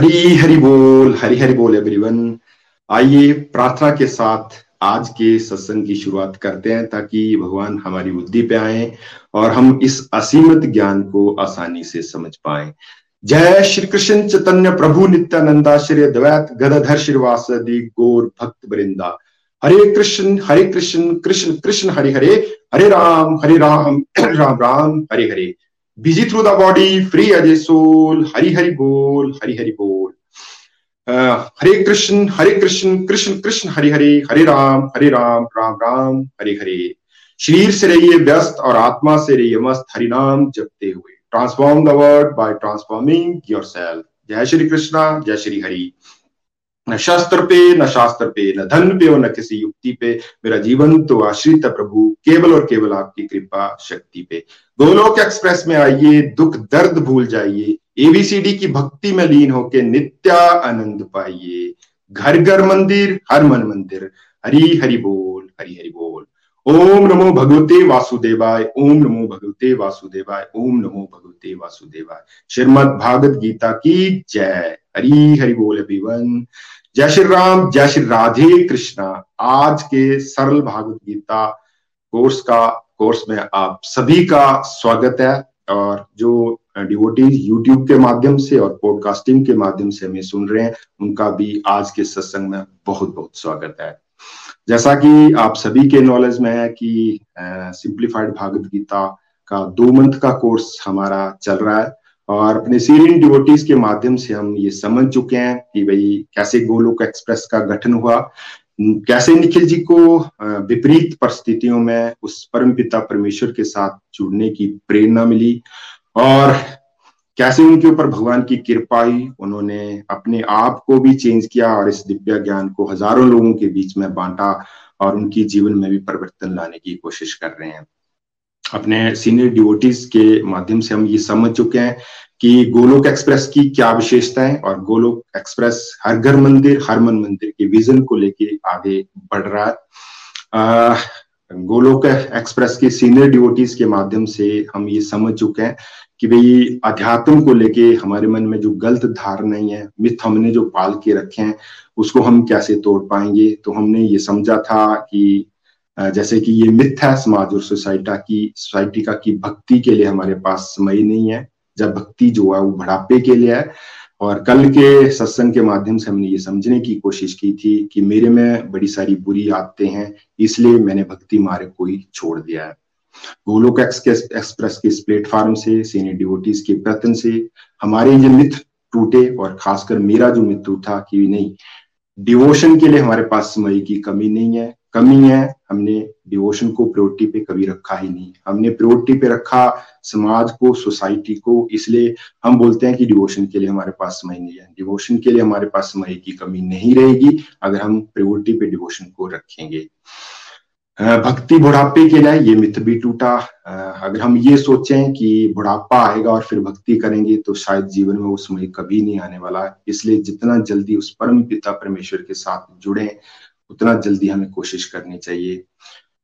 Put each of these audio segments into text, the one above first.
हरी हरी बोल, हरी हरी बोल एवरीवन आइए प्रार्थना के साथ आज के सत्संग की शुरुआत करते हैं ताकि भगवान हमारी बुद्धि पे आए और हम इस असीमित ज्ञान को आसानी से समझ पाए। जय श्री कृष्ण चैतन्य प्रभु नित्यानंदा श्री द्वैत गदधर श्रीवासदि गौर भक्त वृंदा। हरे कृष्ण हरे कृष्ण कृष्ण कृष्ण, हरे हरे। हरे राम हरे राम राम राम, हरे हरे। The body, free as a soul. Hari Hari Bol, Hari Hari Bol. Uh, Hare Krishna, Hare Krishna, Krishna Krishna, Hare Hare, Hare Ram, Hare Ram, Ram Ram, Hare Hare. शरीर से रहिए व्यस्त और आत्मा से रहिए मस्त हरिनाम जपते हुए transform the world by transforming yourself जय श्री कृष्णा जय श्री हरि न शस्त्र पे न शास्त्र पे न धन पे और न किसी युक्ति पे। मेरा जीवन तो आश्रित है प्रभु, केवल और केवल आपकी कृपा शक्ति पे। गोलोक एक्सप्रेस में आइए, दुख दर्द भूल जाइए। एबीसीडी की भक्ति में लीन होके नित्या आनंद पाइए। घर घर मंदिर, हर मन मंदिर। हरी हरि बोल, हरी हरि बोल। ओम नमो भगवते वासुदेवाय, ओम नमो भगवते वासुदेवाय, ओम नमो भगवते वासुदेवाय। श्रीमद भागवत गीता की जय। हरी हरि बोल एवरीवन जय श्री राम जय श्री राधे कृष्णा। आज के सरल भागवत गीता कोर्स का, कोर्स में आप सभी का स्वागत है और जो डिवोटीज यूट्यूब के माध्यम से और पॉडकास्टिंग के माध्यम से हमें सुन रहे हैं, उनका भी आज के सत्संग में बहुत बहुत स्वागत है। जैसा कि आप सभी के नॉलेज में है कि सिंप्लीफाइड भागवत गीता का दो मंथ का कोर्स हमारा चल रहा है। और अपने सीरियन डिवोटीज के माध्यम से हम ये समझ चुके हैं कि भाई कैसे गोलोक एक्सप्रेस का गठन हुआ। कैसे निखिल जी को विपरीत परिस्थितियों में उस परम पिता परमेश्वर के साथ जुड़ने की प्रेरणा मिली और कैसे उनके ऊपर भगवान की कृपा ही उन्होंने अपने आप को भी चेंज किया और इस दिव्य ज्ञान को हज़ारों लोगों के बीच में बांटा और उनकी जीवन में भी परिवर्तन लाने की कोशिश कर रहे हैं। अपने सीनियर डिवोटीज के माध्यम से हम ये समझ चुके हैं कि गोलोक एक्सप्रेस की क्या विशेषता है और गोलोक एक्सप्रेस हर घर मंदिर, हर मन मंदिर के विजन को लेके आगे बढ़ रहा है। गोलोक एक्सप्रेस के सीनियर डिवोटीज के माध्यम से हम ये समझ चुके हैं कि भाई अध्यात्म को लेके हमारे मन में जो गलत धारणाएँ है, मिथ हमने जो पाल के रखे हैं, उसको हम कैसे तोड़ पाएँगे? तो हमने ये समझा था कि जैसे कि ये मिथ है समाज और सोसाइटा की, सोसाइटी का की भक्ति के लिए हमारे पास समय नहीं है। जब भक्ति जो है वो बढ़ापे के लिए है। और कल के सत्संग के माध्यम से हमने ये समझने की कोशिश की थी कि मेरे में बड़ी सारी बुरी आदतें हैं, इसलिए मैंने भक्ति मार्ग को ही छोड़ दिया है। गोलोक एक्सप्रेस के इस प्लेटफॉर्म से, सीनियर डिवोटीज के प्रयत्न से हमारे ये मिथ टूटे और खासकर मेरा जो मित्र था कि नहीं, डिवोशन के लिए हमारे पास समय की कमी नहीं है। कमी है, हमने डिवोशन को प्रायोरिटी पे कभी रखा ही नहीं। हमने प्रायोरिटी पे रखा समाज को सोसाइटी को, इसलिए हम बोलते हैं कि डिवोशन के लिए हमारे पास समय नहीं है। डिवोशन के लिए हमारे पास समय की कमी नहीं रहेगी अगर हम प्रायोरिटी पे डिवोशन को रखेंगे। भक्ति बुढ़ापे के लिए ये मिथ भी टूटा। अगर हम ये सोचें कि बुढ़ापा आएगा और फिर भक्ति करेंगे तो शायद जीवन में वो समय कभी नहीं आने वाला। इसलिए जितना जल्दी उस परम पिता परमेश्वर के साथ जुड़े उतना जल्दी हमें कोशिश करनी चाहिए।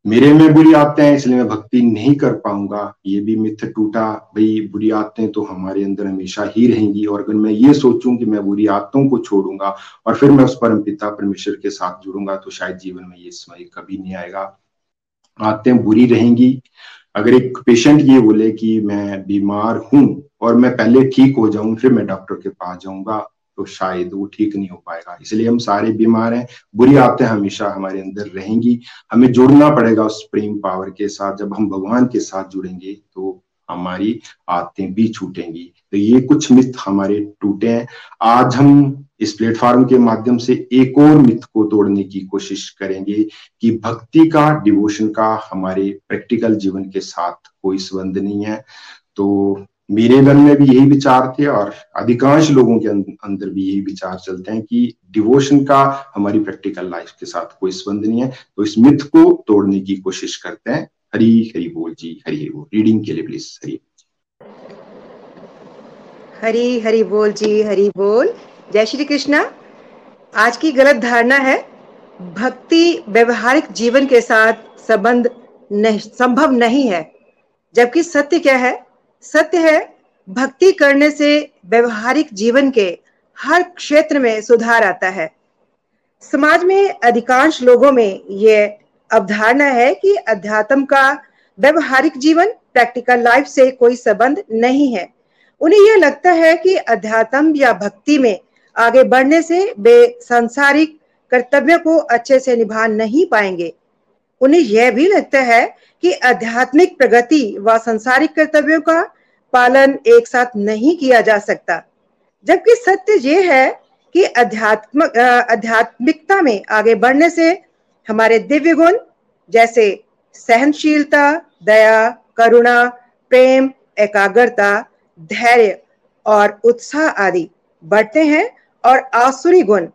मेरे में बुरी आदतें हैं, इसलिए मैं भक्ति नहीं कर पाऊँगा। ये भी मिथ टूटा, भाई बुरी आदतें तो हमारे अंदर हमेशा ही रहेंगी और अगर मैं ये सोचूं कि मैं बुरी आदतों को छोड़ूँगा और फिर मैं उस परम पिता परमेश्वर के साथ जुड़ूँगा तो शायद जीवन में ये समय कभी नहीं आएगा। आदतें बुरी रहेंगी। अगर एक पेशेंट ये बोले कि मैं बीमार हूँ और मैं पहले ठीक हो जाऊँ, फिर मैं डॉक्टर के पास जाऊँगा तो शायद वो ठीक नहीं हो पाएगा। इसलिए हम सारे बीमार हैं। बुरी आदतें हमेशा हमारे अंदर रहेंगी। हमें जुड़ना पड़ेगा उस प्रेम पावर के साथ। जब हम भगवान के साथ जुड़ेंगे तो हमारी आदतें भी छूटेंगी। तो ये कुछ मिथ हमारे टूटे हैं। आज हम इस प्लेटफॉर्म के माध्यम से एक और मिथ को तोड़ने की कोशिश करेंगे कि भक्ति का, डिवोशन का हमारे प्रैक्टिकल जीवन के साथ कोई संबंध नहीं है। तो मेरे मन में भी यही विचार थे और अधिकांश लोगों के अं-, अंदर भी यही विचार चलते हैं कि डिवोशन का हमारी प्रैक्टिकल लाइफ के साथ कोई संबंध नहीं है। तो इस मिथ को तोड़ने की कोशिश करते हैं। हरी हरी बोल जी हरी हरी बोल। रीडिंग के लिए प्लीज़ हरी। हरी हरी बोल जी हरी बोल। जय श्री कृष्णा। आज की गलत धारणा है भक्ति व्यवहारिक जीवन के साथ संबंध नहीं संभव नहीं है। जबकि सत्य क्या है? सत्य है, भक्ति करने से व्यवहारिक जीवन के हर क्षेत्र में सुधार आता है। समाज में अधिकांश लोगों में यह अवधारणा है कि अध्यात्म का व्यवहारिक जीवन, प्रैक्टिकल लाइफ से कोई संबंध नहीं है। उन्हें यह लगता है कि अध्यात्म या भक्ति में आगे बढ़ने से वे सांसारिक कर्तव्य को अच्छे से निभा नहीं पाएँगे। उन्हें यह भी लगता है कि आध्यात्मिक प्रगति व संसारिक कर्तव्यों का पालन एक साथ नहीं किया जा सकता। जबकि सत्य ये है कि अध्यात्म आध्यात्मिकता में आगे बढ़ने से हमारे दिव्य गुण, जैसे सहनशीलता, दया, करुणा, प्रेम, एकाग्रता, धैर्य और उत्साह आदि बढ़ते हैं और आसुरी गुण,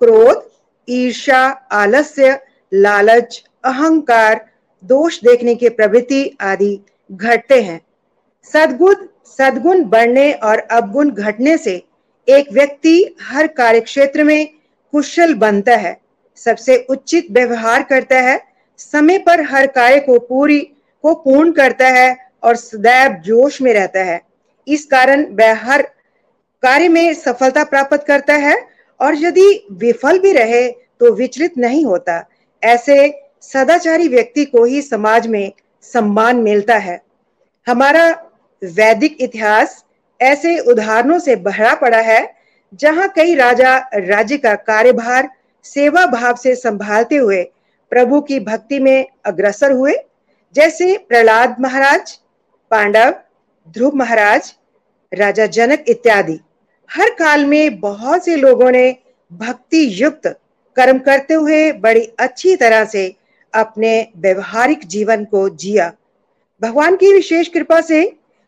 क्रोध ईर्षा आलस्य, लालच अहंकार, दोष देखने की प्रवृत्ति आदि घटते हैं। सदगुण सदगुण बढ़ने और अवगुण घटने से एक व्यक्ति हर कार्य क्षेत्र में कुशल बनता है। सबसे उचित व्यवहार करता है, समय पर हर कार्य को पूरी, को पूर्ण करता है और सदैव जोश में रहता है। इस कारण वह हर कार्य में सफलता प्राप्त करता है और यदि विफल भी रहे तो विचलित नहीं होता। ऐसे सदाचारी व्यक्ति को ही समाज में सम्मान मिलता है। हमारा वैदिक इतिहास ऐसे उदाहरणों से भरा पड़ा है, जहाँ कई राजा राज्य का कार्यभार, सेवा भाव से संभालते हुए प्रभु की भक्ति में अग्रसर हुए, जैसे प्रहलाद महाराज, पांडव, ध्रुव महाराज, राजा जनक इत्यादि। हर काल में बहुत से लोगों ने भक्ति युक्त कर्म करते हुए बड़ी अच्छी तरह से अपने व्यवहारिक जीवन को जिया। भगवान की विशेष कृपा से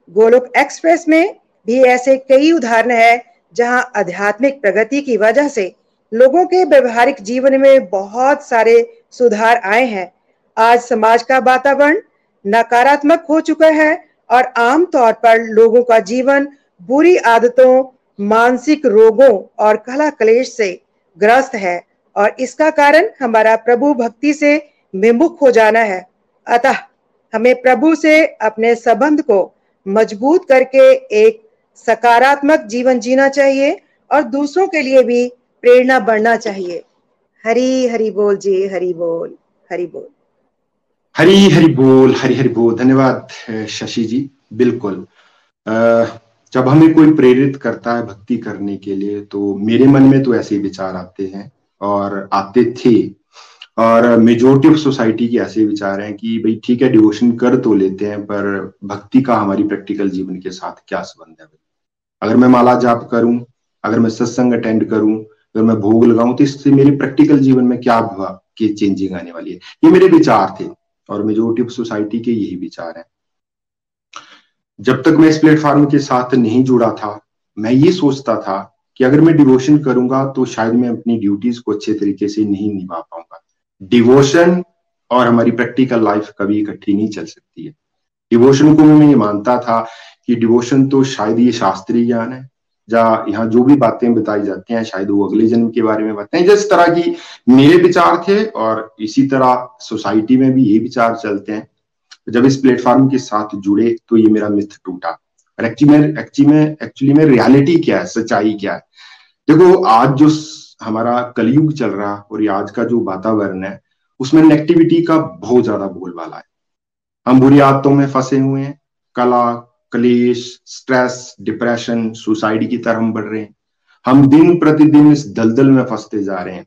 गोलोक एक्सप्रेस में भी ऐसे कई उदाहरण है, जहाँ आध्यात्मिक प्रगति की वजह से लोगों के व्यवहारिक जीवन में बहुत सारे सुधार आए हैं। आज समाज का वातावरण नकारात्मक हो चुका है और आम तौर पर लोगों का जीवन बुरी आदतों, मानसिक रोगों और कला क्लेश से ग्रस्त है और इसका कारण हमारा प्रभु भक्ति से विमुख हो जाना है। अतः हमें प्रभु से अपने संबंध को मज़बूत करके एक सकारात्मक जीवन जीना चाहिए और दूसरों के लिए भी प्रेरणा बढ़ना चाहिए। हरी हरी बोल जी, हरी बोल हरी बोल। हरी हरी बोल, हरी हरी बोल। धन्यवाद, शशि जी। बिल्कुल। जब हमें कोई प्रेरित करता है भक्ति करने के लिए तो मेरे मन में तो ऐसे विचार आते हैं और आते थे। और मेजोरिटी ऑफ़ सोसाइटी के ऐसे विचार हैं कि भाई ठीक है डिवोशन कर तो लेते हैं, पर भक्ति का हमारी प्रैक्टिकल जीवन के साथ क्या संबंध है? अगर मैं माला जाप करूँ, अगर मैं सत्संग अटेंड करूँ, अगर मैं भोग लगाऊँ तो इससे मेरे प्रैक्टिकल जीवन में क्या की चेंजिंग आने वाली है? ये मेरे विचार थे, और मेजोरिटी ऑफ़ सोसाइटी के यही विचार है। जब तक मैं इस प्लेटफॉर्म के साथ नहीं जुड़ा था, मैं ये सोचता था कि अगर मैं डिवोशन करूँगा तो शायद मैं अपनी ड्यूटीज़ को अच्छे तरीके से नहीं निभा पाऊँगा डिवोशन और हमारी प्रैक्टिकल लाइफ कभी इकट्ठी नहीं चल सकती है। डिवोशन को मैं ये मानता था कि डिवोशन तो शायद ये शास्त्रीय ज्ञान है जहाँ यहाँ जो भी बातें बताई जाती हैं, शायद वो अगले जन्म के बारे में बताएँ जिस तरह की मेरे विचार थे और इसी तरह सोसाइटी में भी ये विचार चलते हैं। जब इस प्लेटफॉर्म के साथ जुड़े तो ये मेरा मिथ टूटा। और एक्चुअली में एक्चुअली में एक्चुअली में रियलिटी क्या है, सच्चाई क्या है? देखो, आज जो हमारा कलयुग चल रहा और ये आज का जो वातावरण है, उसमें नेगेटिविटी का बहुत ज़्यादा बोलबाला है। हम बुरी आदतों में फंसे हुए हैं। कला, कलेश स्ट्रेस डिप्रेशन सुसाइड की तरह हम बढ़ रहे हैं। हम दिन प्रतिदिन इस दलदल में फंसते जा रहे हैं।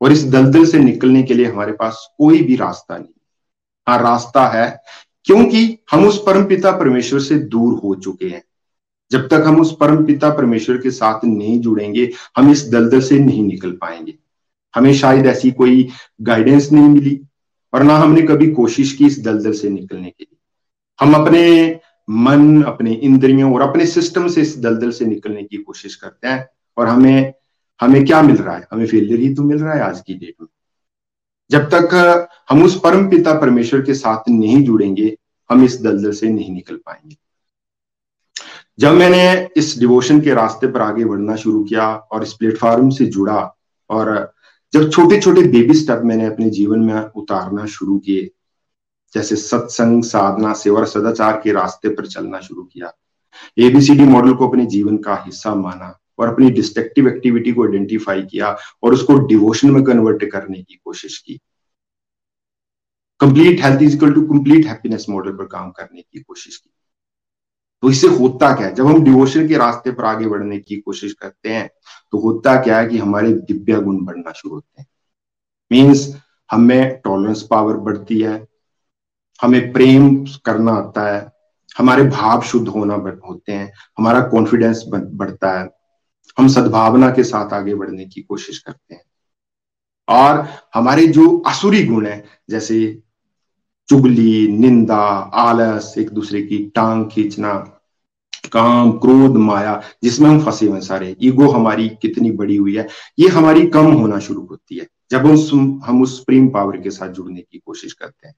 और इस दलदल से निकलने के लिए हमारे पास कोई भी रास्ता नहीं हाँ। रास्ता है, क्योंकि हम उस परम पिता परमेश्वर से दूर हो चुके हैं। जब तक हम उस परम पिता परमेश्वर के साथ नहीं जुड़ेंगे, हम इस दलदल से नहीं निकल पाएँगे। हमें शायद ऐसी कोई गाइडेंस नहीं मिली और ना हमने कभी कोशिश की इस दलदल से निकलने के लिए। हम अपने मन, अपने इंद्रियों और अपने सिस्टम से इस दलदल से निकलने की कोशिश करते हैं और हमें हमें क्या मिल रहा है? हमें फेलियर ही तो मिल रहा है आज की डेट में। जब तक हम उस परम पिता परमेश्वर के साथ नहीं जुड़ेंगे, हम इस दलदल से नहीं निकल पाएँगे। जब मैंने इस डिवोशन के रास्ते पर आगे बढ़ना शुरू किया और इस प्लेटफॉर्म से जुड़ा और जब छोटे छोटे बेबी स्टेप मैंने अपने जीवन में उतारना शुरू किए, जैसे सत्संग, साधना, सेवा सदाचार के रास्ते पर चलना शुरू किया। एबीसीडी मॉडल को अपने जीवन का हिस्सा माना और अपनी डिस्ट्रक्टिव एक्टिविटी को आइडेंटिफाई किया और उसको डिवोशन में कन्वर्ट करने की कोशिश की। Complete health is equal to complete happiness model पर काम करने की कोशिश की। तो इससे होता क्या है? जब हम डिवोशन के रास्ते पर आगे बढ़ने की कोशिश करते हैं तो होता क्या है कि हमारे दिव्य गुण बढ़ना शुरू होते हैं। मीन्स हमें टॉलरेंस पावर बढ़ती है, हमें प्रेम करना आता है, हमारे भाव शुद्ध होना होते हैं, हमारा कॉन्फिडेंस बढ़ता है, हम सद्भावना के साथ आगे बढ़ने की कोशिश करते हैं। और हमारे जो असुरी गुण है, जैसे चुगली निंदा, आलस, एक दूसरे की टांग खींचना, काम, क्रोध, माया, जिसमें हम फंसे हुए सारे। ईगो हमारी कितनी बड़ी हुई है, ये हमारी कम होना शुरू होती है, जब उस हम उस प्रेम पावर के साथ जुड़ने की कोशिश करते हैं।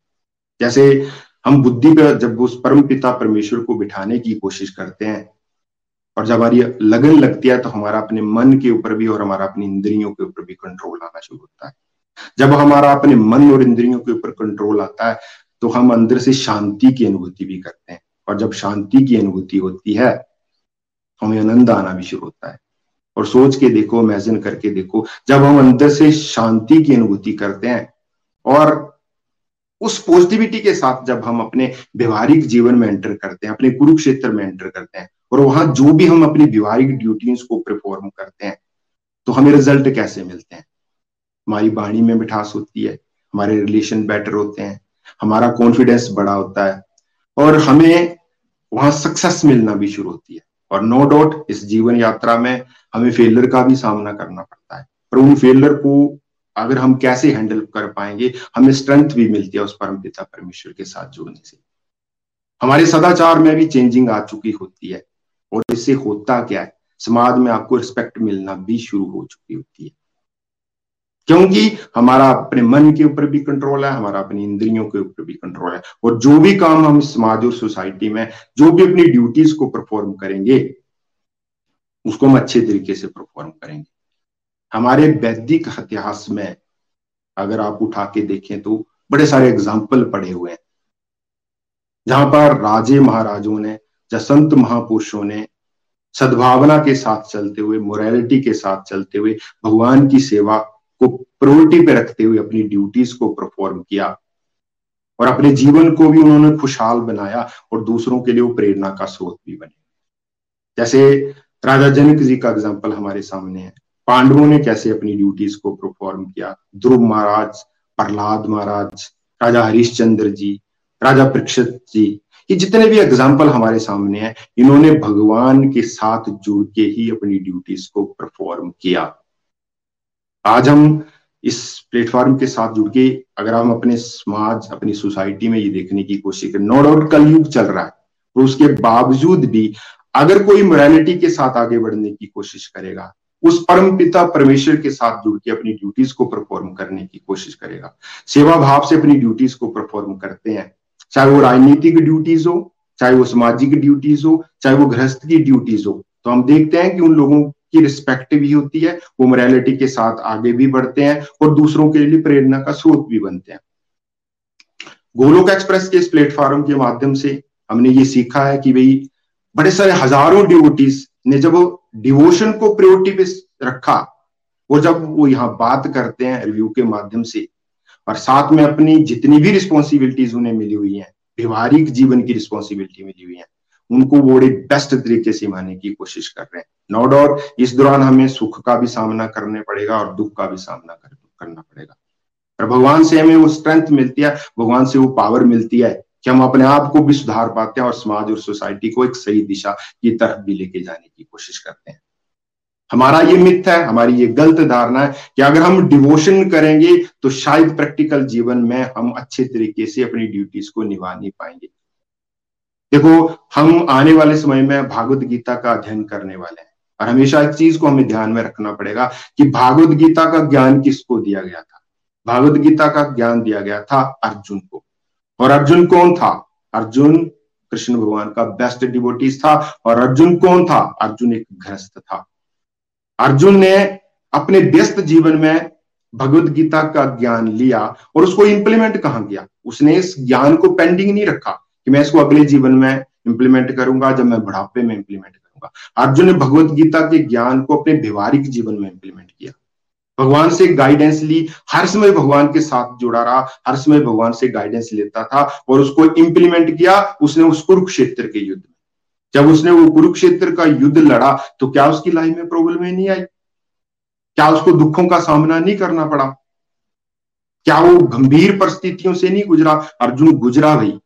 जैसे हम बुद्धि पर जब उस परम पिता परमेश्वर को बिठाने की कोशिश करते हैं, और जब हमारी लगन लगती है तो हमारा अपने मन के ऊपर भी और हमारा अपनी इंद्रियों के ऊपर भी कंट्रोल आना शुरू होता है। जब हमारा अपने मन और इंद्रियों के ऊपर कंट्रोल आता है तो हम अंदर से शांति की अनुभूति भी करते हैं। और जब शांति की अनुभूति होती है तो हमें आनंद आना भी शुरू होता है। और सोच के देखो इमेजिन करके देखो, जब हम अंदर से शांति की अनुभूति करते हैं, और उस पॉजिटिविटी के साथ जब हम अपने व्यवहारिक जीवन में एंटर करते हैं, अपने कुरुक्षेत्र में एंटर करते हैं, और वहाँ जो भी हम अपनी व्यवहारिक ड्यूटीज़ को परफॉर्म करते हैं तो हमें रिज़ल्ट कैसे मिलते हैं? हमारी वाणी में मिठास होती है, हमारे रिलेशन बेटर होते हैं हमारा कॉन्फिडेंस बड़ा होता है और हमें वहाँ सक्सेस मिलना भी शुरू होती है। और नो डाउट इस जीवन यात्रा में हमें फेलियर का भी सामना करना पड़ता है। पर उन फेलियर को अगर हम कैसे हैंडल कर पाएँगे, हमें स्ट्रेंथ भी मिलती है उस परम पिता परमेश्वर के साथ जुड़ने से। हमारे सदाचार में भी चेंजिंग आ चुकी होती है और इससे होता क्या है? समाज में आपको रिस्पेक्ट मिलना भी शुरू हो चुकी होती है। क्योंकि हमारा अपने मन के ऊपर भी कंट्रोल है, हमारा अपनी इंद्रियों के ऊपर भी कंट्रोल है। और जो भी काम हम समाज और सोसाइटी में, जो भी अपनी ड्यूटीज़ को परफॉर्म करेंगे, उसको हम अच्छे तरीके से परफॉर्म करेंगे। हमारे वैदिक इतिहास में अगर आप उठा के देखें तो बड़े सारे एग्ज़ाम्पल पड़े हुए हैं। जहाँ पर राजे महाराजों ने, जसंत महापुरुषों ने सद्भावना के साथ चलते हुए मोरालिटी के साथ चलते हुए भगवान की सेवा को प्रायोरिटी पे रखते हुए अपनी ड्यूटीज़ को परफॉर्म किया और अपने जीवन को भी उन्होंने खुशहाल बनाया और दूसरों के लिए वो प्रेरणा का स्रोत भी बने। जैसे राजा जनक जी का एग्ज़ाम्पल हमारे सामने है। पांडवों ने कैसे अपनी ड्यूटीज़ को परफॉर्म किया? ध्रुव महाराज, प्रहलाद महाराज, राजा हरिश्चंद्र जी, राजा परीक्षित जी, ये जितने भी एग्ज़ाम्पल हमारे सामने हैं, इन्होंने भगवान के साथ जुड़ के ही अपनी ड्यूटीज़ को परफॉर्म किया। आज हम इस प्लेटफॉर्म के साथ जुड़ के, अगर हम अपने समाज, अपनी सोसाइटी में ये देखने की कोशिश करें नो डाउट कलयुग चल रहा है और उसके बावजूद भी अगर कोई मोरालिटी के साथ आगे बढ़ने की कोशिश करेगा, उस परम पिता परमेश्वर के साथ जुड़ के अपनी ड्यूटीज़ को परफॉर्म करने की कोशिश करेगा, सेवा भाव से अपनी ड्यूटीज़ को परफॉर्म करते हैं, चाहे वो राजनीतिक ड्यूटीज़ हो, चाहे वो सामाजिक ड्यूटीज़ हो, चाहे वो गृहस्थ की ड्यूटीज़ हो तो हम देखते हैं कि उन लोगों की रिस्पेक्ट भी होती है, वो मोरालिटी के साथ आगे भी बढ़ते हैं और दूसरों के लिए प्रेरणा का स्रोत भी बनते हैं। गोलोक एक्सप्रेस के इस प्लेटफॉर्म के माध्यम से हमने ये सीखा है कि भाई, बड़े सारे हज़ारों डिवोटीज ने जब डिवोशन को प्रायोरिटी पे रखा, वो जब वो यहाँ बात करते हैं रिव्यू के माध्यम से, और साथ में अपनी जितनी भी रिस्पॉन्सिबिलिटीज उन्हें मिली हुई है, व्यवहारिक जीवन की रिस्पॉन्सिबिलिटी मिली हुई है उनको बड़े बेस्ट तरीके से मानने की कोशिश कर रहे हैं। नो डाउट इस दौरान हमें सुख का भी सामना करने पड़ेगा और दुख का भी सामना कर, करना पड़ेगा। और भगवान से हमें वो स्ट्रेंथ मिलती है भगवान से वो पावर मिलती है कि हम अपने आप को भी सुधार पाते हैं और समाज और सोसाइटी को एक सही दिशा की तरफ़ भी लेके जाने की कोशिश करते हैं। हमारा ये मिथ है हमारी ये गलत धारणा है कि अगर हम डिवोशन करेंगे तो शायद प्रैक्टिकल जीवन में हम अच्छे तरीके से अपनी ड्यूटीज़ को निभा नहीं पाएँगे। देखो, हम आने वाले समय में भागवत गीता का अध्ययन करने वाले हैं। और हमेशा एक चीज़ को हमें ध्यान में रखना पड़ेगा कि भागवत गीता का ज्ञान किसको दिया गया था? भागवत गीता का ज्ञान दिया गया था अर्जुन को। और अर्जुन कौन था? अर्जुन कृष्ण भगवान का बेस्ट डिवोटीज था और अर्जुन कौन था? अर्जुन एक गृहस्थ था। अर्जुन ने अपने व्यस्त जीवन में भगवत गीता का ज्ञान लिया और उसको इंप्लीमेंट कहा गया उसने इस ज्ञान को पेंडिंग नहीं रखा। कि मैं इसको अगले जीवन में इंप्लीमेंट करूँगा, जब मैं बुढ़ापे में इंप्लीमेंट करूँगा। अर्जुन ने भगवत गीता के ज्ञान को अपने व्यवहारिक जीवन में इंप्लीमेंट किया। भगवान से गाइडेंस ली, हर समय भगवान के साथ जुड़ा रहा, हर समय भगवान से गाइडेंस लेता था और उसको इंप्लीमेंट किया, उसने उस कुरुक्षेत्र के युद्ध में। जब उसने वो कुरुक्षेत्र का युद्ध लड़ा तो क्या उसकी लाइफ में प्रॉब्लम नहीं आई? क्या उसको दुखों का सामना नहीं करना पड़ा? क्या वो गंभीर परिस्थितियों से नहीं गुजरा? अर्जुन गुजरा भाई।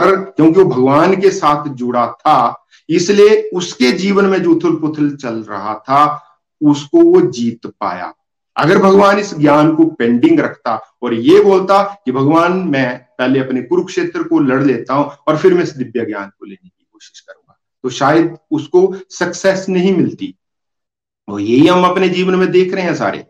पर क्योंकि वो भगवान के साथ जुड़ा था, इसलिए उसके जीवन में जो उथल पुथल चल रहा था, उसको वो जीत पाया। अगर भगवान इस ज्ञान को पेंडिंग रखता और ये बोलता कि भगवान, मैं पहले अपने कुरुक्षेत्र को लड़ लेता हूँ और फिर मैं इस दिव्य ज्ञान को लेने की कोशिश करूँगा तो शायद उसको सक्सेस नहीं मिलती। और यही हम अपने जीवन में देख रहे हैं सारे।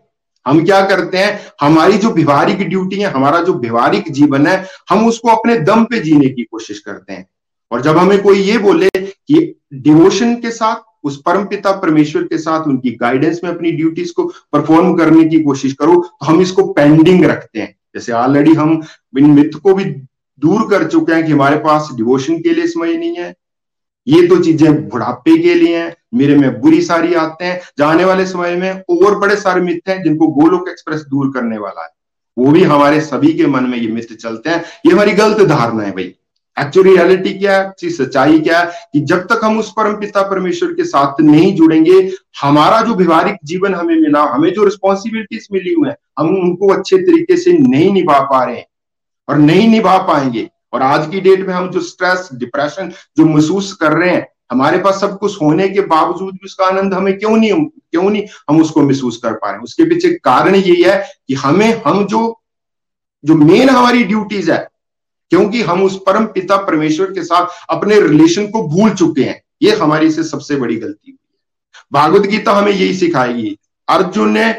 हम क्या करते हैं? हमारी जो व्यवहारिक ड्यूटी है, हमारा जो व्यवहारिक जीवन है, हम उसको अपने दम पे जीने की कोशिश करते हैं। और जब हमें कोई ये बोले कि डिवोशन के साथ, उस परम पिता परमेश्वर के साथ उनकी गाइडेंस में अपनी ड्यूटीज़ को परफॉर्म करने की कोशिश करो तो हम इसको पेंडिंग रखते हैं। जैसे ऑलरेडी हम इन मिथ को भी दूर कर चुके हैं कि हमारे पास डिवोशन के लिए समय नहीं है। ये तो चीज़ें बुढ़ापे के लिए हैं। मेरे में बुरी सारी आते हैं, जाने वाले समय में और बड़े सारे मित्र हैं जिनको गोलोक एक्सप्रेस दूर करने वाला है। वो भी हमारे सभी के मन में ये मित्र चलते हैं। ये हमारी गलत धारणा है भाई। एक्चुअली रियलिटी क्या है? सच्चाई क्या है? कि जब तक हम उस परम पिता परमेश्वर के साथ नहीं जुड़ेंगे, हमारा जो व्यवहारिक जीवन हमें मिला, हमें जो रिस्पॉन्सिबिलिटीज मिली हुई है, हम उनको अच्छे तरीके से नहीं निभा पा रहे हैं और नहीं निभा पाएँगे। और आज की डेट में हम जो स्ट्रेस डिप्रेशन जो महसूस कर रहे हैं हमारे पास सब कुछ होने के बावजूद भी उसका आनंद हमें क्यों नहीं क्यों नहीं हम उसको महसूस कर पा रहे हैं? उसके पीछे कारण यही है कि हमें, हम जो जो मेन हमारी ड्यूटीज़ है, क्योंकि हम उस परम पिता परमेश्वर के साथ अपने रिलेशन को भूल चुके हैं, ये हमारी से सबसे बड़ी गलती हुई है। भागवत गीता हमें यही सिखाएगी, अर्जुन ने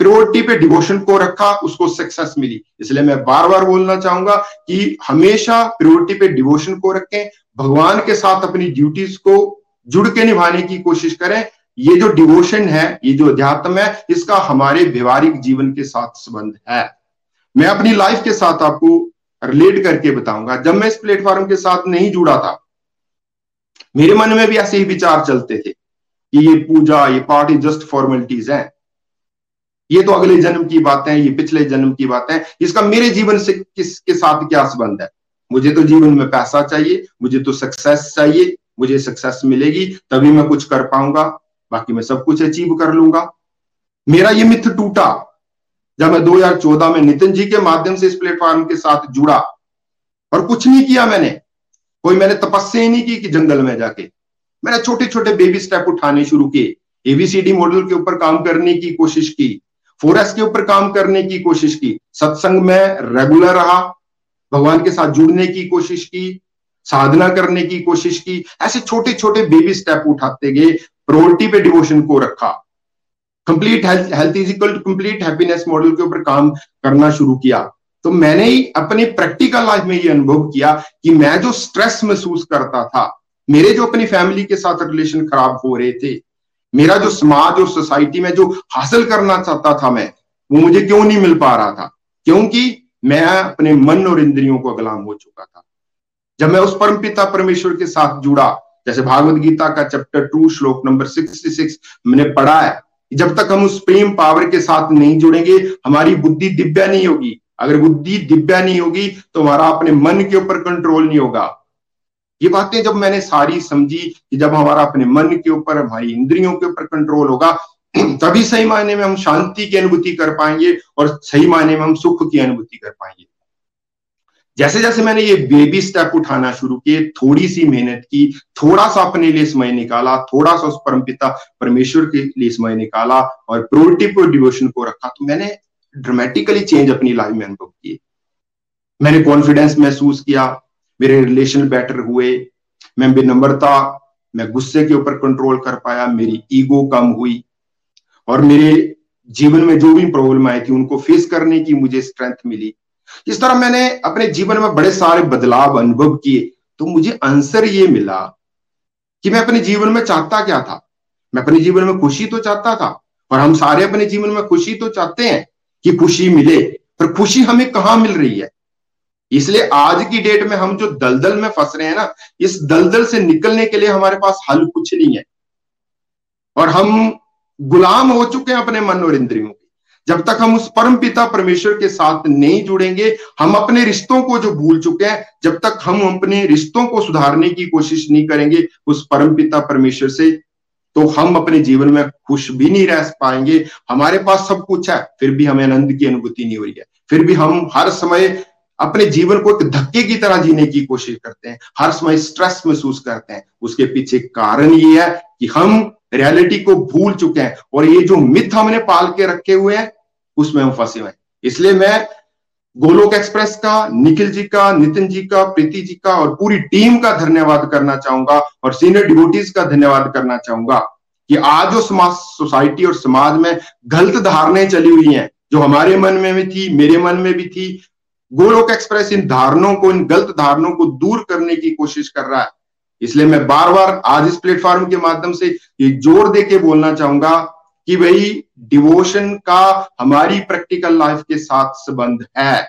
प्रियोरिटी पे डिवोशन को रखा, उसको सक्सेस मिली। इसलिए मैं बार बार बोलना चाहूँगा कि हमेशा प्रियोरिटी पे डिवोशन को रखें भगवान के साथ अपनी ड्यूटीज़ को जुड़ के निभाने की कोशिश करें। ये जो डिवोशन है, ये जो अध्यात्म है, इसका हमारे व्यवहारिक जीवन के साथ संबंध है। मैं अपनी लाइफ के साथ आपको रिलेट करके बताऊँगा। जब मैं इस प्लेटफॉर्म के साथ नहीं जुड़ा था, मेरे मन में भी ऐसे ही विचार चलते थे कि ये पूजा, ये पार्टी जस्ट फॉर्मेलिटीज हैं। ये तो अगले जन्म की बातें हैं, ये पिछले जन्म की बातें हैं। इसका मेरे जीवन से किसके साथ क्या संबंध है? मुझे तो जीवन में पैसा चाहिए, मुझे तो सक्सेस चाहिए, मुझे सक्सेस मिलेगी, तभी मैं कुछ कर पाऊँगा, बाकी मैं सब कुछ अचीव कर लूँगा। मेरा ये मिथ टूटा, जब मैं 2014 में नितिन जी के माध्यम से इस प्लेटफॉर्म के साथ जुड़ा, और कुछ नहीं किया मैंने। कोई मैंने तपस्या ही नहीं की कि जंगल में जाके। मैंने छोटे छोटे बेबी स्टेप उठाने शुरू किए। एबीसीडी मॉडल के ऊपर काम करने की कोशिश की फोरस के ऊपर काम करने की कोशिश की। सत्संग में रेगुलर रहा भगवान के साथ जुड़ने की कोशिश की, साधना करने की कोशिश की, ऐसे छोटे छोटे बेबी स्टेप उठाते गए प्रोरिटी पे डिवोशन को रखा। Complete health is equal to complete happiness model के ऊपर काम करना शुरू किया। तो मैंने ही अपने प्रैक्टिकल लाइफ में ये अनुभव किया कि मैं जो स्ट्रेस महसूस करता था, मेरे जो अपनी फैमिली के साथ रिलेशन खराब हो रहे थे, मेरा जो समाज और सोसाइटी में जो हासिल करना चाहता था मैं, वो मुझे क्यों नहीं मिल पा रहा था? क्योंकि मैं अपने मन और इंद्रियों को गुलाम हो चुका था। जब मैं उस परम पिता परमेश्वर के साथ जुड़ा, जैसे भागवत गीता का चैप्टर टू श्लोक नंबर सिक्सटी सिक्स मैंने पढ़ा है जब तक हम उस प्रेम पावर के साथ नहीं जुड़ेंगे, हमारी बुद्धि दिव्या नहीं होगी। अगर बुद्धि दिव्या नहीं होगी तो हमारा अपने मन के ऊपर कंट्रोल नहीं होगा। ये बातें जब मैंने सारी समझी कि जब हमारा अपने मन के ऊपर, हमारी इंद्रियों के ऊपर कंट्रोल होगा तभी सही मायने में हम शांति की अनुभूति कर पाएँगे और सही मायने में हम सुख की अनुभूति कर पाएँगे। जैसे जैसे मैंने ये बेबी स्टेप उठाना शुरू किए, थोड़ी सी मेहनत की, थोड़ा सा अपने लिए समय निकाला, थोड़ा सा उस परम पिता परमेश्वर के लिए समय निकाला और प्रोटिव डिवोशन को रखा तो मैंने ड्रामेटिकली चेंज अपनी लाइफ में अनुभव किए। मैंने कॉन्फिडेंस महसूस किया, मेरे रिलेशन बेटर हुए, मैं विनम्रता मैं गुस्से के ऊपर कंट्रोल कर पाया, मेरी ईगो कम हुई और मेरे जीवन में जो भी प्रॉब्लम आई थी, उनको फेस करने की मुझे स्ट्रेंथ मिली। इस तरह मैंने अपने जीवन में बड़े सारे बदलाव अनुभव किए तो मुझे आंसर ये मिला कि मैं अपने जीवन में चाहता क्या था। मैं अपने जीवन में खुशी तो चाहता था, और हम सारे अपने जीवन में खुशी तो चाहते हैं कि खुशी मिले, पर खुशी हमें कहाँ मिल रही है? इसलिए आज की डेट में हम जो दलदल में फंस रहे हैं ना, इस दलदल से निकलने के लिए हमारे पास हल कुछ नहीं है। और हम गुलाम हो चुके हैं अपने मन और इंद्रियों के। जब तक हम उस परम पिता परमेश्वर के साथ नहीं जुड़ेंगे, हम अपने रिश्तों को जो भूल चुके हैं, जब तक हम अपने रिश्तों को सुधारने की कोशिश नहीं करेंगे, उस परम पिता परमेश्वर से तो हम अपने जीवन में खुश भी नहीं रह पाएँगे। हमारे पास सब कुछ है, फिर भी हमें आनंद की अनुभूति नहीं हो रही है। फिर भी हम हर समय अपने जीवन को एक धक्के की तरह जीने की कोशिश करते हैं, हर समय स्ट्रेस महसूस करते हैं। उसके पीछे कारण ये है कि हम रियलिटी को भूल चुके हैं। और ये जो मिथ हमने पाल के रखे हुए हैं, उसमें हम फंसे हुए हैं। इसलिए मैं गोलोक एक्सप्रेस का, निखिल जी का, नितिन जी का, प्रीति जी का और पूरी टीम का धन्यवाद करना चाहूँगा और सीनियर डिवोटीज का धन्यवाद करना चाहूँगा कि आज जो समाज सोसाइटी और समाज में गलत धारणाएँ चली हुई हैं, जो हमारे मन में भी थी, मेरे मन में भी थी। गोलोक एक्सप्रेस इन धारणों को, इन गलत धारणों को दूर करने की कोशिश कर रहा है। इसलिए मैं बार बार आज इस प्लेटफॉर्म के माध्यम से ये ज़ोर दे के बोलना चाहूँगा कि भाई, डिवोशन का हमारी प्रैक्टिकल लाइफ के साथ संबंध है।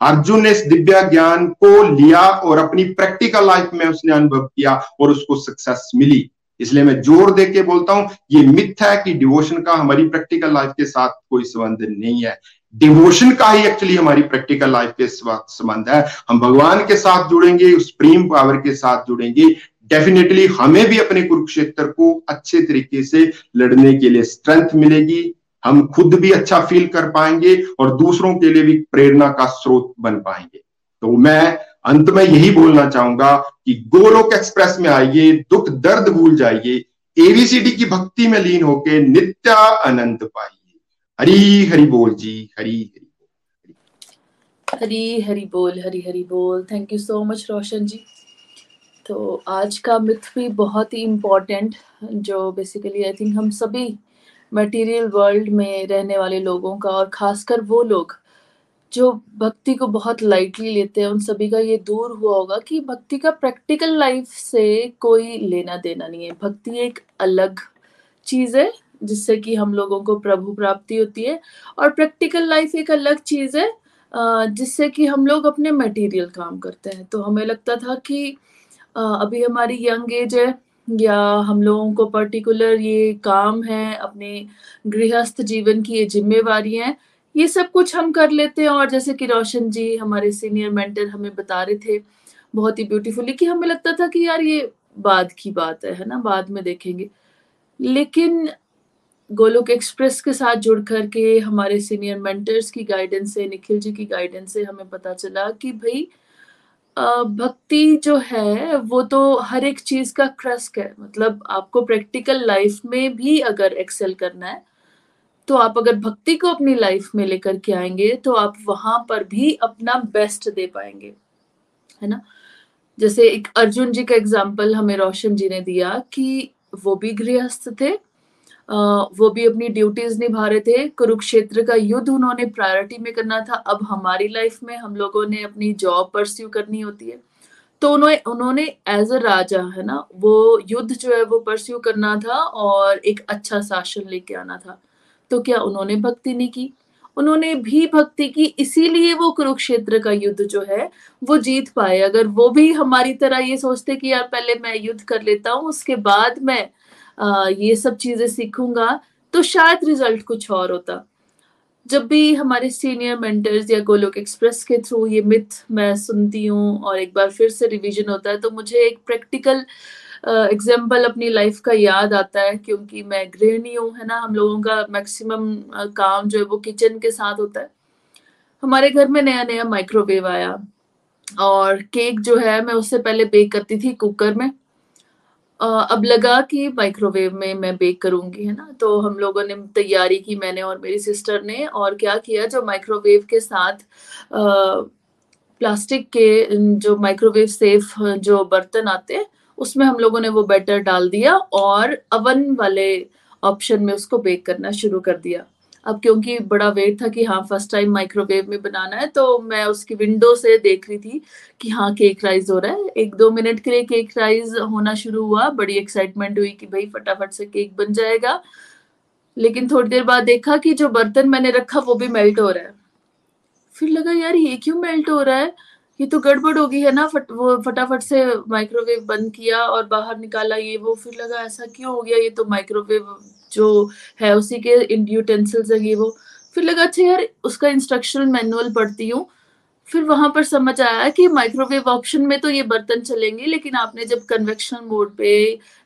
अर्जुन ने इस दिव्या ज्ञान को लिया और अपनी प्रैक्टिकल लाइफ में उसने अनुभव किया और उसको सक्सेस मिली। इसलिए मैं ज़ोर दे के बोलता हूँ, ये मिथ है कि डिवोशन का हमारी प्रैक्टिकल लाइफ के साथ कोई संबंध नहीं है। डिवोशन का ही एक्चुअली हमारी प्रैक्टिकल लाइफ के संबंध है। हम भगवान के साथ जुड़ेंगे, उस प्रेम पावर के साथ जुड़ेंगे। डेफिनेटली हमें भी अपने कुरुक्षेत्र को अच्छे तरीके से लड़ने के लिए स्ट्रेंथ मिलेगी। हम खुद भी अच्छा फील कर पाएँगे और दूसरों के लिए भी प्रेरणा का स्रोत बन पाएँगे। तो मैं अंत में यही बोलना चाहूँगा कि गोलोक एक्सप्रेस में आइए, दुख दर्द भूल जाइए एबीसीडी की भक्ति में लीन होके नित्या आनंद पाइए। हरी हरि बोल जी, हरी हरी हरी हरी बोल, हरी हरी बोल। Thank you so much Roshan ji. तो आज का मिथ भी बहुत ही इम्पोर्टेंट जो बेसिकली आई थिंक हम सभी मटेरियल वर्ल्ड में रहने वाले लोगों का और खासकर वो लोग, जो भक्ति को बहुत लाइटली लेते हैं, उन सभी का ये दूर हुआ होगा कि भक्ति का प्रैक्टिकल लाइफ से कोई लेना देना नहीं है। भक्ति एक अलग चीज़ है जिससे कि हम लोगों को प्रभु प्राप्ति होती है। और प्रैक्टिकल लाइफ एक अलग चीज़ है जिससे कि हम लोग अपने मटेरियल काम करते हैं। तो हमें लगता था कि अभी हमारी यंग एज है, या हम लोगों को पर्टिकुलर ये काम है, अपने गृहस्थ जीवन की ये जिम्मेवारी है, ये सब कुछ हम कर लेते हैं। और जैसे कि रोशन जी, हमारे सीनियर मेंटर हमें बता रहे थे बहुत ही ब्यूटीफुली कि हमें लगता था कि यार ये बाद की बात है है ना? बाद में देखेंगे। लेकिन गोलोक एक्सप्रेस के साथ जुड़ कर के हमारे सीनियर मेंटर्स की गाइडेंस से, निखिल जी की गाइडेंस से हमें पता चला कि भाई भक्ति जो है, वो तो हर एक चीज़ का क्रस्क है। मतलब आपको प्रैक्टिकल लाइफ में भी अगर एक्सेल करना है तो आप अगर भक्ति को अपनी लाइफ में लेकर के आएँगे तो आप वहाँ पर भी अपना बेस्ट दे पाएँगे, है ना? जैसे एक अर्जुन जी का एग्ज़ाम्पल हमें रोशन जी ने दिया कि वो भी गृहस्थ थे वो भी अपनी ड्यूटीज़ निभा रहे थे। कुरुक्षेत्र का युद्ध उन्होंने प्रायोरिटी में करना था। अब हमारी लाइफ में हम लोगों ने अपनी जॉब परस्यू करनी होती है। तो उन्होंने उन्होंने एज अ राजा, है ना, वो युद्ध जो है वो परस्यू करना था और एक अच्छा शासन लेके आना था। तो क्या उन्होंने भक्ति नहीं की? उन्होंने भी भक्ति की, इसीलिए वो कुरुक्षेत्र का युद्ध जो है वो जीत पाए। अगर वो भी हमारी तरह ये सोचते कि यार पहले मैं युद्ध कर लेता हूँ, उसके बाद मैं ये सब चीज़ें सीखूँगा तो शायद रिज़ल्ट कुछ और होता। जब भी हमारे सीनियर मेंटर्स या गोलोक एक्सप्रेस के थ्रू ये मिथ मैं सुनती हूँ और एक बार फिर से रिवीजन होता है तो मुझे एक प्रैक्टिकल एग्ज़ाम्पल uh, अपनी लाइफ का याद आता है क्योंकि मैं गृहिणी हूँ है ना? हम लोगों का मैक्सिमम काम जो है वो किचन के साथ होता है। हमारे घर में नया नया माइक्रोवेव आया और केक जो है मैं उससे पहले बेक करती थी कुकर में। अब लगा कि माइक्रोवेव में मैं बेक करूँगी, है ना? तो हम लोगों ने तैयारी की मैंने और मेरी सिस्टर ने और क्या किया जो माइक्रोवेव के साथ प्लास्टिक के जो माइक्रोवेव सेफ़ जो बर्तन आते हैं, उसमें हम लोगों ने वो बैटर डाल दिया और अवन वाले ऑप्शन में उसको बेक करना शुरू कर दिया। अब क्योंकि बड़ा वेट था कि हाँ फ़र्स्ट टाइम माइक्रोवेव में बनाना है तो मैं उसकी विंडो से देख रही थी कि हाँ केक राइज हो रहा है। एक दो मिनट के लिए केक राइज होना शुरू हुआ। बड़ी एक्साइटमेंट हुई कि भाई, फटाफट से केक बन जाएगा। लेकिन थोड़ी देर बाद देखा कि जो बर्तन मैंने रखा, वो भी मेल्ट हो रहा है। फिर लगा, यार, ये क्यों मेल्ट हो रहा है? ये तो गड़बड़ हो गई है ना, फट, वो फटाफट से माइक्रोवेव बंद किया और बाहर निकाला ये वो, फिर लगा ऐसा क्यों हो गया ये तो माइक्रोवेव जो है उसी के यूटेंसिल्स है ये वो। फिर लगा अच्छा यार, उसका इंस्ट्रक्शनल मैनुअल पढ़ती हूँ। फिर वहाँ पर समझ आया कि माइक्रोवेव ऑप्शन में तो ये बर्तन चलेंगे, लेकिन आपने जब कन्वेक्शन मोड पे,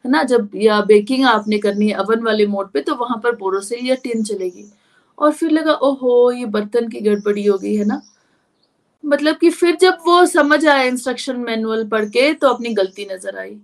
है ना, जब या बेकिंग आपने करनी है अवन वाले मोड पे तो वहाँ पर बोरोसिल या टिन चलेगी। और फिर लगा, ओहो, ये बर्तन की गड़बड़ी हो गई है ना। मतलब कि फिर जब वो समझ आया इंस्ट्रक्शन मैनुअल पढ़ के तो अपनी गलती नज़र आई।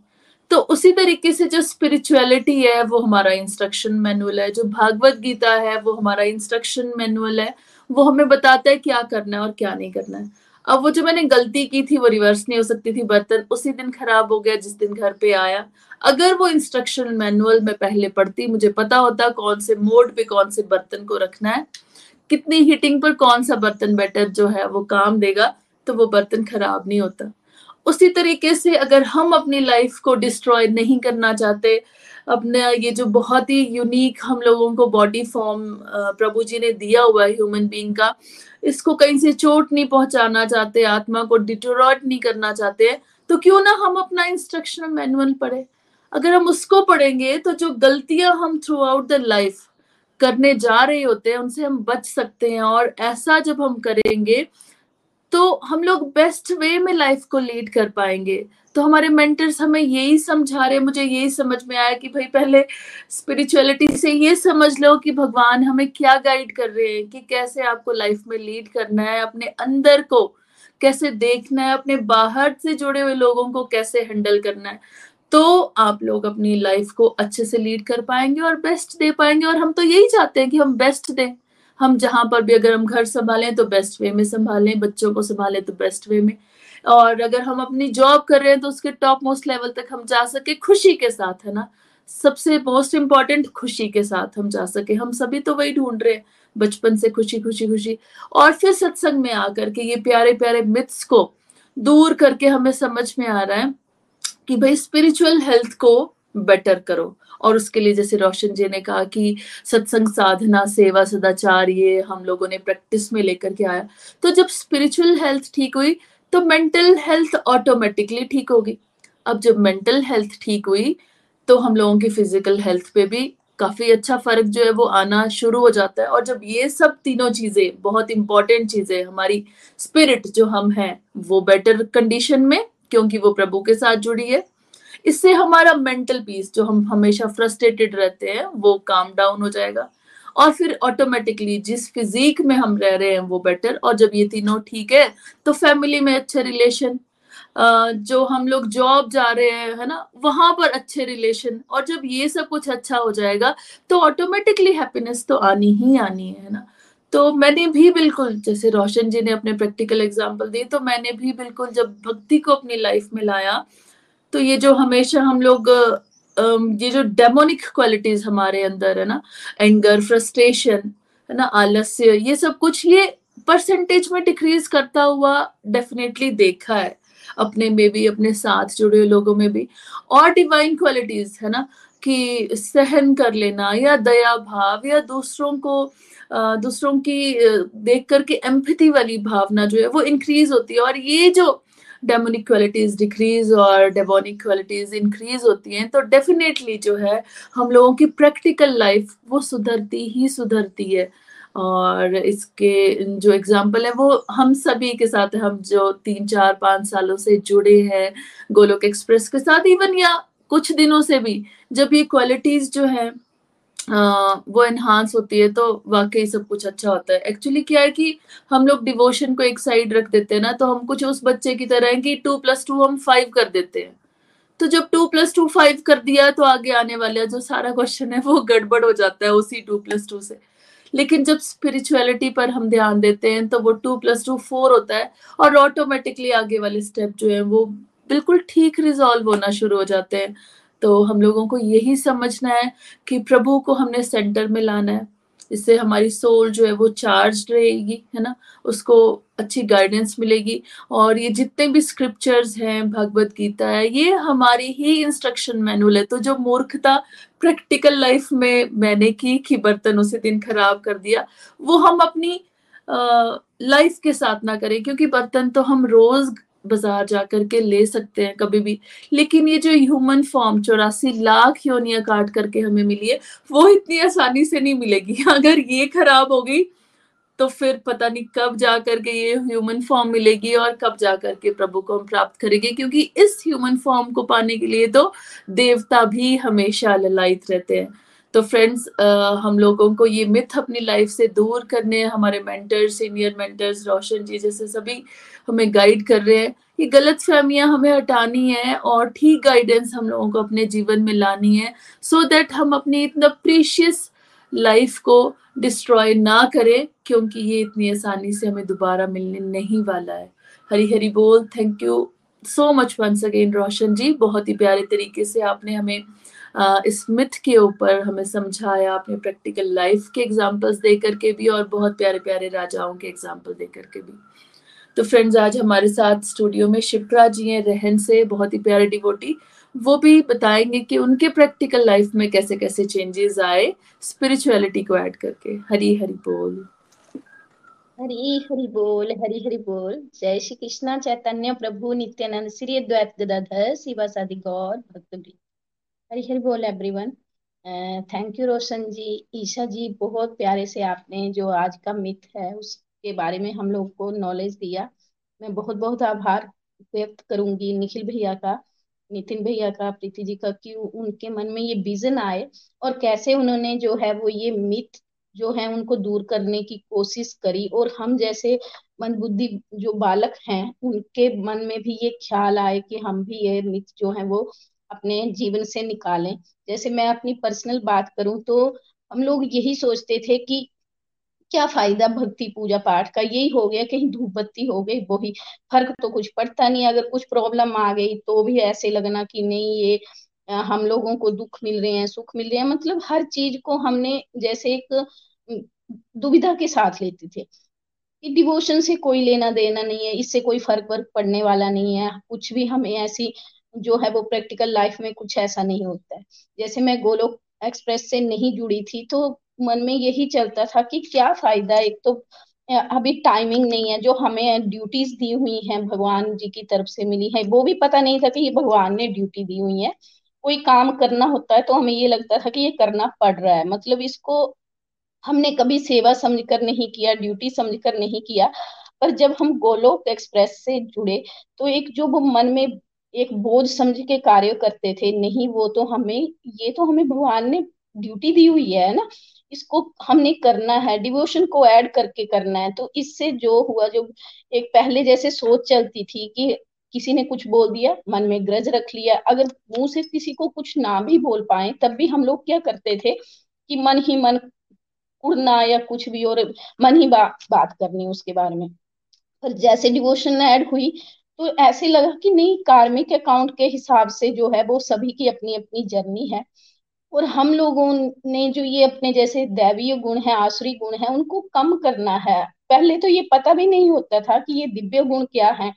तो उसी तरीके से जो स्पिरिचुअलिटी है, वो हमारा इंस्ट्रक्शन मैनुअल है। जो भागवत गीता है, वो हमारा इंस्ट्रक्शन मैनुअल है। वो हमें बताता है क्या करना है और क्या नहीं करना है। अब वो जो मैंने गलती की थी, वो रिवर्स नहीं हो सकती थी, बर्तन उसी दिन खराब हो गया, जिस दिन घर पे आया। अगर वो इंस्ट्रक्शन मैनुअल में पहले पढ़ती, मुझे पता होता कौन से मोड पे कौन से बर्तन को रखना है। कितनी हीटिंग पर कौन सा बर्तन बेटर जो है वो काम देगा तो वो बर्तन खराब नहीं होता। उसी तरीके से अगर हम अपनी लाइफ को डिस्ट्रॉय नहीं करना चाहते, अपने ये जो बहुत ही यूनिक हम लोगों को बॉडी फॉर्म प्रभु जी ने दिया हुआ है ह्यूमन बीइंग का, इसको कहीं से चोट नहीं पहुंचाना चाहते, आत्मा को डिटोरॉट नहीं करना चाहते तो क्यों ना हम अपना इंस्ट्रक्शन मैनुअल पढ़े? अगर हम उसको पढ़ेंगे तो जो गलतियाँ हम थ्रू आउट द लाइफ करने जा रहे होते हैं, उनसे हम बच सकते हैं और ऐसा जब हम करेंगे तो हम लोग बेस्ट वे में लाइफ को लीड कर पाएँगे। तो हमारे मेंटर्स हमें यही समझा रहे मुझे यही समझ में आया कि भाई पहले स्पिरिचुअलिटी से ये समझ लो कि भगवान हमें क्या गाइड कर रहे हैं, कि कैसे आपको लाइफ में लीड करना है, अपने अंदर को कैसे देखना है, अपने बाहर से जुड़े हुए लोगों को कैसे हैंडल करना है। तो आप लोग अपनी लाइफ को अच्छे से लीड कर पाएँगे और बेस्ट दे पाएँगे। और हम तो यही चाहते हैं कि हम बेस्ट दें। हम जहाँ पर भी अगर हम घर संभालें तो बेस्ट वे में संभालें, बच्चों को संभालें तो बेस्ट वे में। और अगर हम अपनी जॉब कर रहे हैं तो उसके टॉप मोस्ट लेवल तक हम जा सके खुशी के साथ, है ना? सबसे मोस्ट इंपॉर्टेंट खुशी के साथ हम जा सके। हम सभी तो वही ढूंढ रहे हैं, बचपन से खुशी खुशी खुशी। और फिर सत्संग में आकर के ये प्यारे प्यारे मिथ्स को दूर करके हमें समझ में आ रहा है कि भाई स्पिरिचुअल हेल्थ को बेटर करो। और उसके लिए जैसे रोशन जी ने कहा कि सत्संग साधना, सेवा, सदाचार, ये हम लोगों ने प्रैक्टिस में लेकर के आया। तो जब स्पिरिचुअल हेल्थ ठीक हुई तो मेंटल हेल्थ ऑटोमेटिकली ठीक होगी। अब जब मेंटल हेल्थ ठीक हुई तो हम लोगों की फ़िज़िकल हेल्थ पे भी काफ़ी अच्छा फ़र्क जो है वो आना शुरू हो जाता है। और जब ये सब तीनों चीज़ें, बहुत इंपॉर्टेंट चीज़ें, हमारी स्पिरिट जो हम हैं, वो बेटर कंडीशन में क्योंकि वो प्रभु के साथ जुड़ी है। इससे हमारा मेंटल पीस जो हम हमेशा फ्रस्ट्रेटेड रहते हैं, वो काम डाउन हो जाएगा। और फिर ऑटोमेटिकली जिस फिजिक में हम रह रहे हैं, वो बेटर और जब ये तीनों ठीक है तो फैमिली में अच्छे रिलेशन जो हम लोग जॉब जा रहे हैं, है ना, वहाँ पर अच्छे रिलेशन और जब ये सब कुछ अच्छा हो जाएगा तो ऑटोमेटिकली हैप्पीनेस तो आनी ही आनी है ना। तो मैंने भी बिल्कुल, जैसे रोशन जी ने अपने प्रैक्टिकल एग्ज़ाम्पल दी तो मैंने भी बिल्कुल जब भक्ति को अपनी लाइफ में लाया तो ये जो हमेशा हम लोग ये जो डेमोनिक क्वालिटीज हमारे अंदर है ना एंगर फ्रस्ट्रेशन है ना, आलस्य, ये सब कुछ ये परसेंटेज में डिक्रीज करता हुआ डेफिनेटली देखा है, अपने में भी, अपने साथ जुड़े लोगों में भी, और डिवाइन क्वालिटीज है ना कि सहन कर लेना या दया भाव या दूसरों को दूसरों की देख करके एम्पथी वाली भावना जो है वो इंक्रीज होती है। और ये जो डेमोनिक क्वालिटीज डिक्रीज और डेमोनिक क्वालिटीज इंक्रीज होती हैं तो डेफिनेटली जो है हम लोगों की प्रैक्टिकल लाइफ वो सुधरती ही सुधरती है। और इसके जो एग्ज़ाम्पल है वो हम सभी के साथ, हम जो तीन चार पाँच सालों से जुड़े हैं, गोलोक एक्सप्रेस के साथ इवन या कुछ दिनों से भी जब ये क्वालिटीज जो है वो एनहांस होती है तो वाकई सब कुछ अच्छा होता है। एक्चुअली क्या है कि हम लोग डिवोशन को एक साइड रख देते हैं ना तो हम कुछ उस बच्चे की तरह हैं कि टू प्लस टू हम फाइव कर देते हैं। तो जब टू प्लस टू फाइव कर दिया तो आगे आने वाले जो सारा क्वेश्चन है, वो गड़बड़ हो जाता है उसी टू प्लस टू से। लेकिन जब स्पिरिचुअलिटी पर हम ध्यान देते हैं तो वो टू प्लस टू फोर होता है, और ऑटोमेटिकली आगे वाले स्टेप जो है, वो बिल्कुल ठीक रिजॉल्व होना शुरू हो जाते हैं। तो हम लोगों को यही समझना है कि प्रभु को हमने सेंटर में लाना है। इससे हमारी सोल जो है वो चार्ज रहेगी, है ना? उसको अच्छी गाइडेंस मिलेगी। और ये जितने भी स्क्रिप्चर्स हैं, भगवत गीता है, ये हमारी ही इंस्ट्रक्शन मैनुअल है। तो जो मूर्खता प्रैक्टिकल लाइफ में मैंने की, कि बर्तन उसे दिन खराब कर दिया, वो हम अपनी लाइफ के साथ ना करें। क्योंकि बर्तन तो हम रोज बाज़ार जा करके ले सकते हैं कभी भी। लेकिन ये जो ह्यूमन फॉर्म चौरासी लाख योनिया काट करके हमें मिली है, वो इतनी आसानी से नहीं मिलेगी। अगर ये खराब हो गई तो फिर पता नहीं कब जा करके ये ह्यूमन फॉर्म मिलेगी और कब जा करके प्रभु को हम प्राप्त करेंगे। क्योंकि इस ह्यूमन फॉर्म को पाने के लिए तो देवता भी हमेशा ललायित रहते हैं। तो फ्रेंड्स हम लोगों को ये मिथ अपनी लाइफ से दूर करने, हमारे mentors senior mentors Roshan ji जैसे सभी हमें गाइड कर रहे हैं ये गलत फहमियाँ हमें हटानी है और ठीक गाइडेंस हम लोगों को अपने जीवन में लानी है सो so दैट हम अपनी इतना प्रीशियस लाइफ को डिस्ट्रॉय ना करें, क्योंकि ये इतनी आसानी से हमें दोबारा मिलने नहीं वाला है। हरी हरी बोल thank you so much once again Roshan ji, बहुत ही प्यारे तरीके से आपने हमें इस मिथ के ऊपर हमें समझाया, अपने प्रैक्टिकल लाइफ के एग्जाम्पल्स दे करके भी और बहुत प्यारे प्यारे राजाओं के एग्ज़ाम्पल दे करके भी। तो फ्रेंड्स आज हमारे साथ स्टूडियो में शिप्रा जी हैं, रहन से बहुत ही प्यारे डिवोटी वो भी बताएँगे कि उनके प्रैक्टिकल लाइफ में कैसे कैसे चेंजेस आए स्पिरिचुअलिटी को ऐड करके। हरी हरी बोल। हरी हरि बोल, हरी हरि बोल। जय श्री कृष्णा, चैतन्य प्रभु, नित्यानंद, श्री द्वैत गदाधर शिवासादि गौर, भक्त हरी हरी बोल everyone thank you Roshan ji, Isha ji, बहुत प्यारे से आपने जो आज का मिथ है, उसके बारे में हम लोग को नॉलेज दिया। मैं बहुत बहुत आभार व्यक्त करूँगी निखिल भैया का, नितिन भैया का, प्रीति जी का, कि उनके मन में ये विजन आए और कैसे उन्होंने जो है वो ये मिथ जो है उनको दूर करने की कोशिश करी। और हम जैसे मन बुद्धि जो बालक हैं, उनके मन में भी ये ख्याल आए कि हम भी ये मिथ जो है वो अपने जीवन से निकालें। जैसे मैं अपनी पर्सनल बात करूँ तो हम लोग यही सोचते थे कि क्या फ़ायदा भक्ति पूजा पाठ का? यही हो गया, कहीं धूप बत्ती हो गई, वो ही फ़र्क तो कुछ पड़ता नहीं। अगर कुछ प्रॉब्लम आ गई तो भी ऐसे लगना कि नहीं, ये हम लोगों को दुख मिल रहे हैं, सुख मिल रहे हैं। मतलब हर चीज़ को हमने जैसे एक दुविधा के साथ लेते थे। कि डिवोशन से कोई लेना देना नहीं है, इससे कोई फ़र्क वर्क पड़ने वाला नहीं है। कुछ भी हमें ऐसी जो है वो प्रैक्टिकल लाइफ में कुछ ऐसा नहीं होता है। जैसे मैं गोलोक एक्सप्रेस से नहीं जुड़ी थी तो मन में यही चलता था कि क्या फ़ायदा, एक तो अभी टाइमिंग नहीं है, जो हमें ड्यूटीज़ दी हुई हैं, भगवान जी की तरफ़ से मिली है, वो भी पता नहीं था कि ये भगवान ने ड्यूटी दी हुई है। कोई काम करना होता है तो हमें ये लगता था कि ये करना पड़ रहा है मतलब इसको हमने कभी सेवा समझकर नहीं किया ड्यूटी समझकर नहीं किया, पर जब हम गोलोक एक्सप्रेस से जुड़े तो एक जो वो मन में एक बोझ समझ के कार्य करते थे नहीं वो तो हमें ये तो हमें भगवान ने ड्यूटी दी हुई है ना? इसको हमने करना है डिवोशन को ऐड करके करना है। तो इससे जो हुआ जो एक पहले जैसे सोच चलती थी कि किसी ने कुछ बोल दिया मन में ग्रज रख लिया अगर मुँह से किसी को कुछ ना भी बोल पाए तब भी हम लोग क्या करते थे कि मन ही मन उड़ना या कुछ भी और मन ही बा, बात करनी उसके बारे में। पर जैसे डिवोशन ऐड हुई तो ऐसे लगा कि नहीं कार्मिक अकाउंट के हिसाब से जो है वो सभी की अपनी अपनी जर्नी है। और हम लोगों ने जो ये अपने जैसे दैवीय गुण है, आसुरी गुण है, उनको कम करना है। पहले तो ये पता भी नहीं होता था कि ये दिव्य गुण क्या है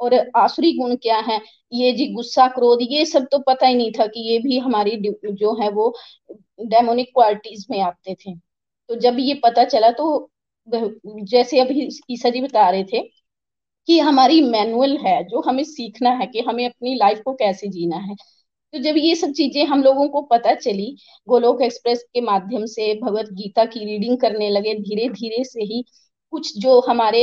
और आसुरी गुण क्या है। ये जी गुस्सा, क्रोध, ये सब तो पता ही नहीं था कि ये भी हमारी जो है वो डेमोनिक क्वालिटीज में आते थे। तो जब ये पता चला तो जैसे अभी ईसा जी बता रहे थे कि हमारी मैनुअल है, जो हमें सीखना है कि हमें अपनी लाइफ को कैसे जीना है। तो जब ये सब चीज़ें हम लोगों को पता चली, गोलोक एक्सप्रेस के माध्यम से, भगवत गीता की रीडिंग करने लगे धीरे धीरे से ही कुछ जो हमारे,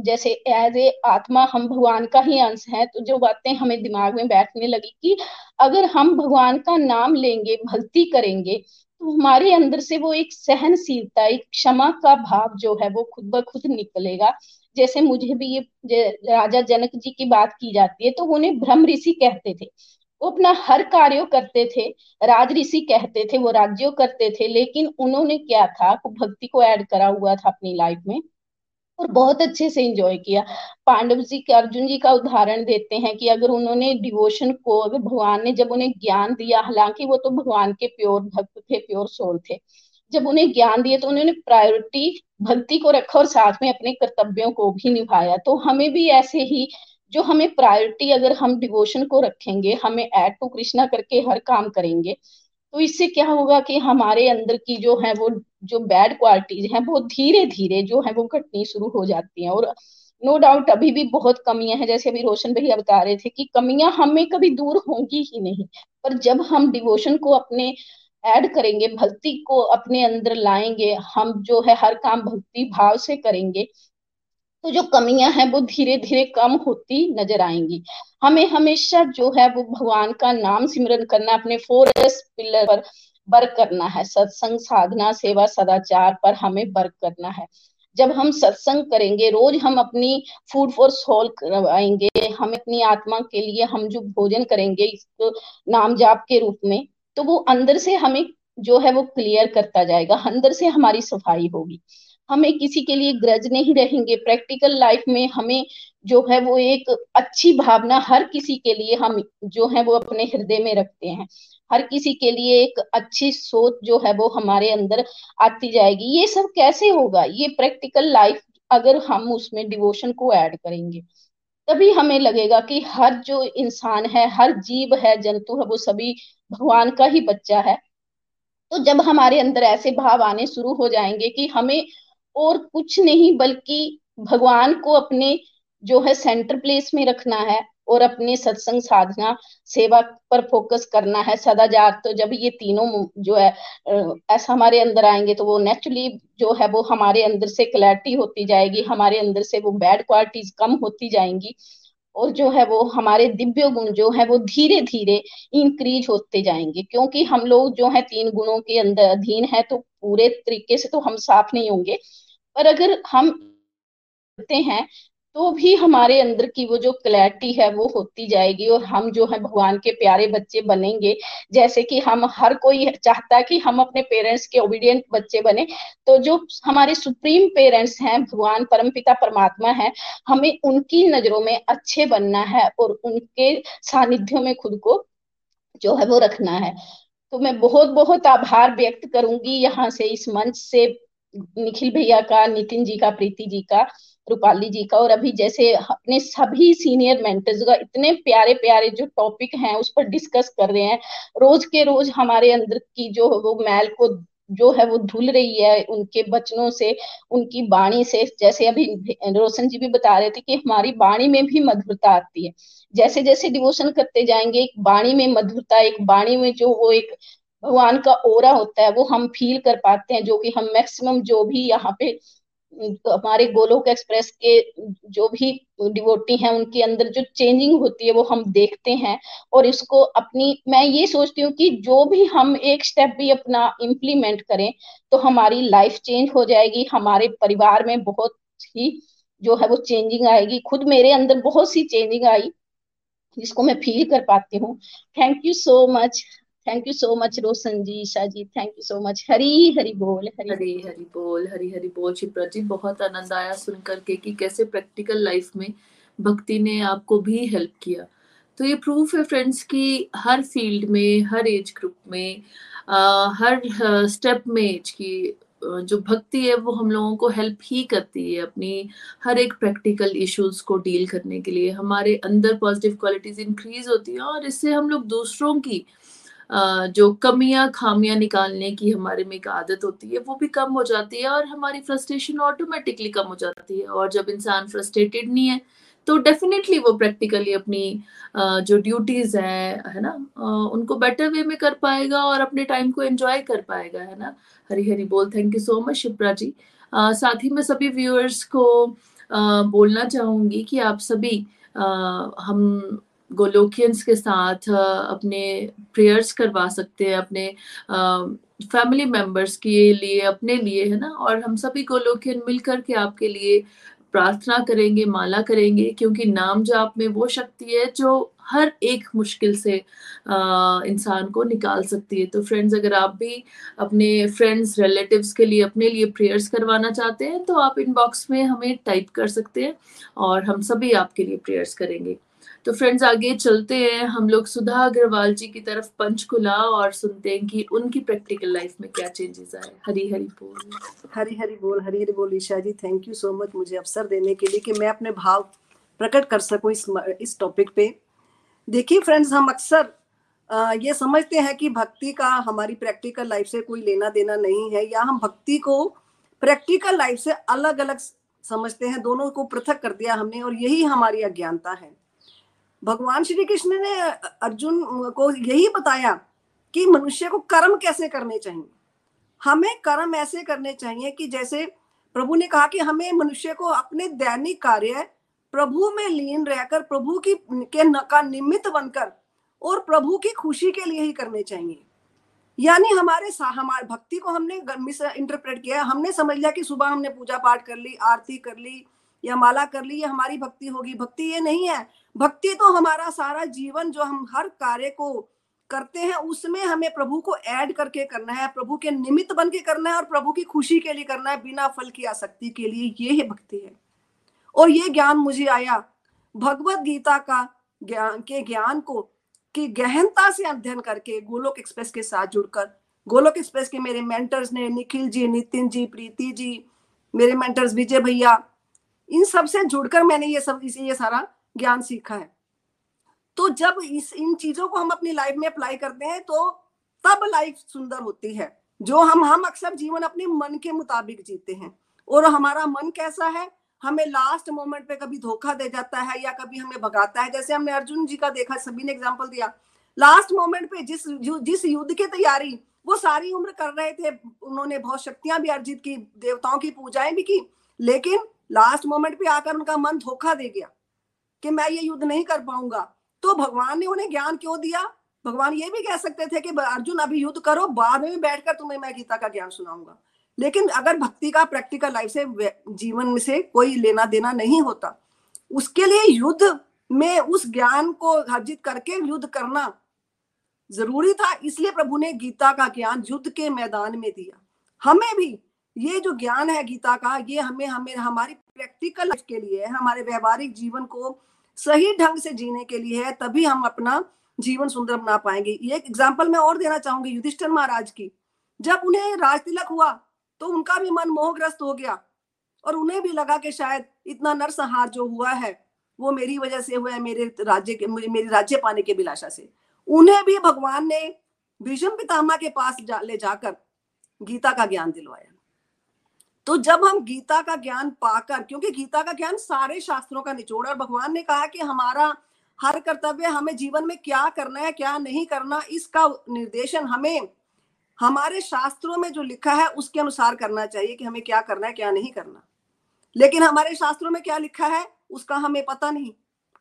जैसे एज ए आत्मा हम भगवान का ही अंश है तो जो बातें हमें दिमाग में बैठने लगी कि अगर हम भगवान का नाम लेंगे, भक्ति करेंगे तो हमारे अंदर से वो एक सहनशीलता, एक क्षमा का भाव जो है, वो खुद ब खुद निकलेगा। जैसे मुझे भी ये राजा जनक जी की बात की जाती है तो उन्हें ब्रह्म ऋषि कहते थे। वो अपना हर कार्य करते थे, राज ऋषि कहते थे, वो राज्यों करते थे, लेकिन उन्होंने क्या था भक्ति को ऐड करा हुआ था अपनी लाइफ में और बहुत अच्छे से एंजॉय किया। पांडव जी के, अर्जुन जी का उदाहरण देते हैं कि अगर उन्होंने डिवोशन को, अगर भगवान ने जब उन्हें ज्ञान दिया, हालाँकि वो तो भगवान के प्योर भक्त थे प्योर सोल थे जब उन्हें ज्ञान दिया तो उन्होंने प्रायोरिटी, भक्ति को रखा और साथ में अपने कर्तव्यों को भी निभाया। तो हमें भी ऐसे ही जो हमें प्रायोरिटी अगर हम डिवोशन को रखेंगे, हमें एड टू कृष्णा करके हर काम करेंगे तो इससे क्या होगा कि हमारे अंदर की जो है वो, जो बैड क्वालिटीज हैं, वो धीरे धीरे जो है वो घटनी शुरू हो जाती हैं। और नो no डाउट अभी भी बहुत कमियाँ हैं। जैसे अभी रोशन भैया बता रहे थे कि कमियाँ हमें कभी दूर होंगी ही नहीं, पर जब हम डिवोशन को अपने ऐड करेंगे, भक्ति को अपने अंदर लाएँगे, हम जो है हर काम भक्ति भाव से करेंगे तो जो कमियाँ हैं वो धीरे धीरे कम होती नज़र आएँगी। हमें हमेशा जो है वो भगवान का नाम सिमरन करना, अपने फोरस पिलर पर वर्क करना है। सत्संग, साधना, सेवा, सदाचार पर हमें वर्क करना है। जब हम सत्संग करेंगे, रोज हम अपनी फ़ूड फॉर सोल करवाएँगे, हम अपनी आत्मा के लिए हम जो भोजन करेंगे इसको नाम जाप के रूप में तो वो अंदर से हमें जो है वो क्लियर करता जाएगा, अंदर से हमारी सफ़ाई होगी। हमें किसी के लिए ग्रज नहीं रहेंगे। प्रैक्टिकल लाइफ में हमें जो है वो एक अच्छी भावना हर किसी के लिए हम जो है वो अपने हृदय में रखते हैं। हर किसी के लिए एक अच्छी सोच जो है वो हमारे अंदर आती जाएगी। ये सब कैसे होगा? ये प्रैक्टिकल लाइफ अगर हम उसमें डिवोशन को ऐड करेंगे। तभी हमें लगेगा कि हर जो इंसान है, हर जीव है, जंतु है, वो सभी भगवान का ही बच्चा है। तो जब हमारे अंदर ऐसे भाव आने शुरू हो जाएँगे कि हमें और कुछ नहीं, बल्कि भगवान को अपने जो है सेंटर प्लेस में रखना है और अपने सत्संग साधना, सेवा पर फोकस करना है। सदाचार तो जब ये तीनों जो है ऐसा हमारे अंदर आएँगे तो वो नेचुरली जो है वो हमारे अंदर से क्लैरिटी होती जाएगी, हमारे अंदर से वो बैड क्वालिटीज कम होती जाएँगी और जो है वो हमारे दिव्य गुण जो है वो धीरे धीरे इंक्रीज होते जाएँगे। क्योंकि हम लोग जो है तीन गुणों के अंदर अधीन है तो पूरे तरीके से तो हम साफ़ नहीं होंगे। पर अगर हम हैं तो भी हमारे अंदर की वो जो क्लैरिटी है, वो होती जाएगी और हम जो है, भगवान के प्यारे बच्चे बनेंगे। जैसे कि हम हर कोई चाहता है कि हम अपने पेरेंट्स के ओबीडियंट बच्चे बने तो जो हमारे सुप्रीम पेरेंट्स हैं, भगवान परमपिता परमात्मा है, हमें उनकी नज़रों में अच्छे बनना है और उनके सानिध्यों में खुद को जो है, वो रखना है। तो मैं बहुत बहुत आभार व्यक्त करूँगी यहाँ से, इस मंच से। निखिल भैया का, नितिन जी का, प्रीति जी का, रूपाली जी का और अभी जैसे अपने सभी सीनियर मेंटर्स का इतने प्यारे प्यारे जो टॉपिक हैं, उस पर डिस्कस कर रहे हैं। रोज के रोज हमारे अंदर की जो वो मैल को जो है वो धुल रही है, उनके बचनों से, उनकी बाणी से। जैसे अभी रोशन जी भी बता रहे थे कि हमारी बाणी में भी मधुरता आती है। जैसे जैसे डिवोशन करते जाएँगे, एक बाणी में मधुरता, एक बाणी में जो वो एक भगवान का ओरा होता है, वो हम फील कर पाते हैं, जो कि हम मैक्सिमम जो भी यहाँ पे, हमारे गोलोक एक्सप्रेस के जो भी डिवोटी हैं, उनके अंदर जो चेंजिंग होती है, वो हम देखते हैं और इसको अपनी, मैं ये सोचती हूँ कि जो भी हम एक स्टेप भी अपना इम्प्लीमेंट करें तो हमारी लाइफ चेंज हो जाएगी, हमारे परिवार में बहुत ही जो है वो चेंजिंग आएगी, खुद मेरे अंदर बहुत सी चेंजिंग आई, जिसको मैं फील कर पाती हूँ। Thank you so much thank you so much Roshan ji Isha ji thank you so much Hari Hari बोल हरी हरी हरी बोल हरी हरी बोल शिप्रा जी बहुत आनंद आया सुन करके कि कैसे प्रैक्टिकल लाइफ में भक्ति ने आपको भी हेल्प किया। तो ये प्रूफ है फ्रेंड्स कि हर फ़ील्ड में हर एज ग्रुप में आ, हर स्टेप में एज की जो भक्ति है वो हम लोगों को हेल्प ही करती है अपनी हर एक प्रैक्टिकल इश्यूज़ को डील करने के लिए। हमारे अंदर पॉजिटिव क्वालिटीज इंक्रीज होती है और इससे हम लोग दूसरों की जो कमियाँ खामियाँ निकालने की हमारे में एक आदत होती है, वो भी कम हो जाती है और हमारी फ्रस्ट्रेशन ऑटोमेटिकली कम हो जाती है। और जब इंसान फ्रस्ट्रेटेड नहीं है तो डेफिनेटली वो प्रैक्टिकली अपनी जो ड्यूटीज़ है है ना उनको बेटर वे में कर पाएगा और अपने टाइम को एंजॉय कर पाएगा, है ना। हरी हरी बोल। Thank you so much Shipra ji. साथ ही में सभी व्यूअर्स को बोलना चाहूँगी कि आप सभी हम गोलोकियंस के साथ अपने प्रेयर्स करवा सकते हैं, अपने फैमिली मेंबर्स के लिए, अपने लिए, है ना? और हम सभी गोलोकियन मिलकर के आपके लिए प्रार्थना करेंगे, माला करेंगे, क्योंकि नाम जाप में वो शक्ति है जो हर एक मुश्किल से इंसान को निकाल सकती है। तो फ्रेंड्स अगर आप भी अपने फ्रेंड्स रिलेटिव्स के लिए, अपने लिए प्रेयर्स करवाना चाहते हैं तो आप इनबॉक्स में हमें टाइप कर सकते हैं और हम सभी आपके लिए प्रेयर्स करेंगे। तो फ्रेंड्स आगे चलते हैं। हम लोग सुधा अग्रवाल जी की तरफ़ पंचकुला और सुनते हैं कि उनकी प्रैक्टिकल लाइफ में क्या चेंजेस आए। हरी हरी बोल। हरी हरी बोल हरी हरी बोल, Isha ji thank you so much मुझे अवसर देने के लिए कि मैं अपने भाव प्रकट कर सकूँ इस इस टॉपिक पे। देखिए फ्रेंड्स हम अक्सर ये समझते हैं कि भक्ति का हमारी प्रैक्टिकल लाइफ से कोई लेना देना नहीं है, या हम भक्ति को प्रैक्टिकल लाइफ से अलग अलग समझते हैं, दोनों को पृथक कर दिया हमने, और यही हमारी अज्ञानता है। भगवान श्री कृष्ण ने अर्जुन को यही बताया कि मनुष्य को कर्म कैसे करने चाहिए? हमें कर्म ऐसे करने चाहिए कि जैसे प्रभु ने कहा कि हमें मनुष्य को अपने दैनिक कार्य, प्रभु में लीन रहकर, प्रभु की, के का निमित्त बनकर और प्रभु की खुशी के लिए ही करने चाहिए। यानी हमारे हमारे भक्ति को हमने इंटरप्रेट किया, हमने समझ लिया कि सुबह हमने पूजा पाठ कर ली, आरती कर ली या माला कर ली, ये हमारी भक्ति होगी। भक्ति ये नहीं है। भक्ति तो हमारा सारा जीवन जो हम हर कार्य को करते हैं, उसमें हमें प्रभु को ऐड करके करना है, प्रभु के निमित्त बन के करना है और प्रभु की खुशी के लिए करना है, बिना फल की आसक्ति के लिए ये ही भक्ति है। और ये ज्ञान मुझे आया, भगवत गीता का ज्ञान के ज्ञान को, की गहनता से अध्ययन करके गोलोक एक्सप्रेस के साथ जुड़कर, गोलोक एक्सप्रेस के मेरे मेंटर्स ने निखिल जी, नितिन जी, प्रीति जी, मेरे मेंटर्स विजय भैया इन सबसे जुड़कर मैंने ये सब ये सारा ज्ञान सीखा है। तो जब इस, इन चीज़ों को हम अपनी लाइफ में अप्लाई करते हैं तो तब लाइफ सुंदर होती है। जो हम हम अक्सर जीवन अपने मन के मुताबिक जीते हैं। और हमारा मन कैसा है? हमें लास्ट मोमेंट पे कभी धोखा दे जाता है या कभी हमें भगाता है। जैसे हमने अर्जुन जी का देखा, सभी ने एग्ज़ाम्पल दिया। लास्ट मोमेंट पे जिस जिस युद्ध की तैयारी, वो सारी उम्र कर रहे थे। उन्होंने बहुत शक्तियाँ भी अर्जित की, देवताओं की पूजाएँ भी की। लेकिन लास्ट मोमेंट पे आकर उनका मन धोखा दे गया कि मैं ये युद्ध नहीं कर पाऊँगा। तो भगवान ने उन्हें ज्ञान क्यों दिया? भगवान ये भी कह सकते थे कि अर्जुन, अभी युद्ध करो, बाद में बैठकर तुम्हें मैं गीता का ज्ञान सुनाऊँगा। लेकिन अगर भक्ति का प्रैक्टिकल लाइफ से जीवन में से कोई लेना देना नहीं होता, उसके लिए युद्ध में उस ज्ञान को अर्जित करके युद्ध करना ज़रूरी था। इसलिए प्रभु ने गीता का ज्ञान युद्ध के मैदान में दिया। हमें भी ये जो ज्ञान है गीता का ये हमें हमें हमारी प्रैक्टिकल के लिए है हमारे व्यवहारिक जीवन को सही ढंग से जीने के लिए है तभी हम अपना जीवन सुंदर बना पाएँगे। ये एक एग्ज़ाम्पल मैं और देना चाहूँगी युधिष्ठिर महाराज की। जब उन्हें राज तिलक हुआ तो उनका भी मन मोहग्रस्त हो गया और उन्हें भी लगा कि शायद इतना नरसंहार जो हुआ है वो मेरी वजह से हुआ है मेरे राज्य के मेरे राज्य पाने के बिलाशा से। उन्हें भी भगवान ने भीष्म पितामह के पास जा, ले जाकर गीता का ज्ञान दिलवाया। तो जब हम गीता का ज्ञान पाकर, क्योंकि गीता का ज्ञान सारे शास्त्रों का निचोड़ और भगवान ने कहा कि हमारा, हर कर्तव्य हमें जीवन में क्या करना है, क्या नहीं करना, इसका निर्देशन हमें, हमारे शास्त्रों में जो लिखा है, उसके अनुसार करना चाहिए कि हमें क्या करना है, क्या नहीं करना। लेकिन हमारे शास्त्रों में क्या लिखा है, उसका हमें पता नहीं।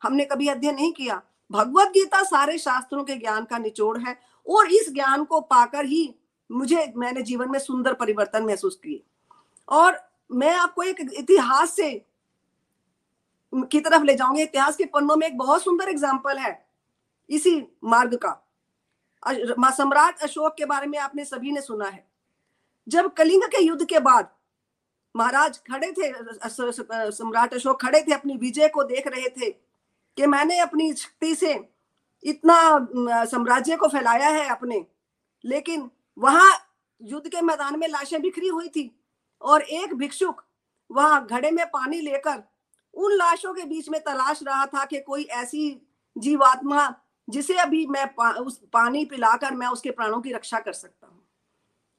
हमने कभी अध्ययन नहीं किया। भगवत गीता सारे शास्त्रों के ज्ञान का निचोड़ है, और इस ज्ञान को पाकर ही मुझे, मैंने जीवन में सुंदर परिवर्तन महसूस किए। और मैं आपको एक इतिहास से की तरफ़ ले जाऊँगी। इतिहास के पन्नों में एक बहुत सुंदर एग्ज़ाम्पल है इसी मार्ग का। सम्राट अशोक के बारे में आपने सभी ने सुना है। जब कलिंग के युद्ध के बाद महाराज खड़े थे सम्राट अशोक खड़े थे, अपनी विजय को देख रहे थे कि मैंने अपनी शक्ति से इतना साम्राज्य को फैलाया है अपने, लेकिन वहाँ युद्ध के मैदान में लाशें बिखरी हुई थी। और एक भिक्षुक वहाँ घड़े में पानी लेकर उन लाशों के बीच में तलाश रहा था कि कोई ऐसी जीवात्मा जिसे अभी मैं पा, उस पानी पिलाकर मैं उसके प्राणों की रक्षा कर सकता हूँ।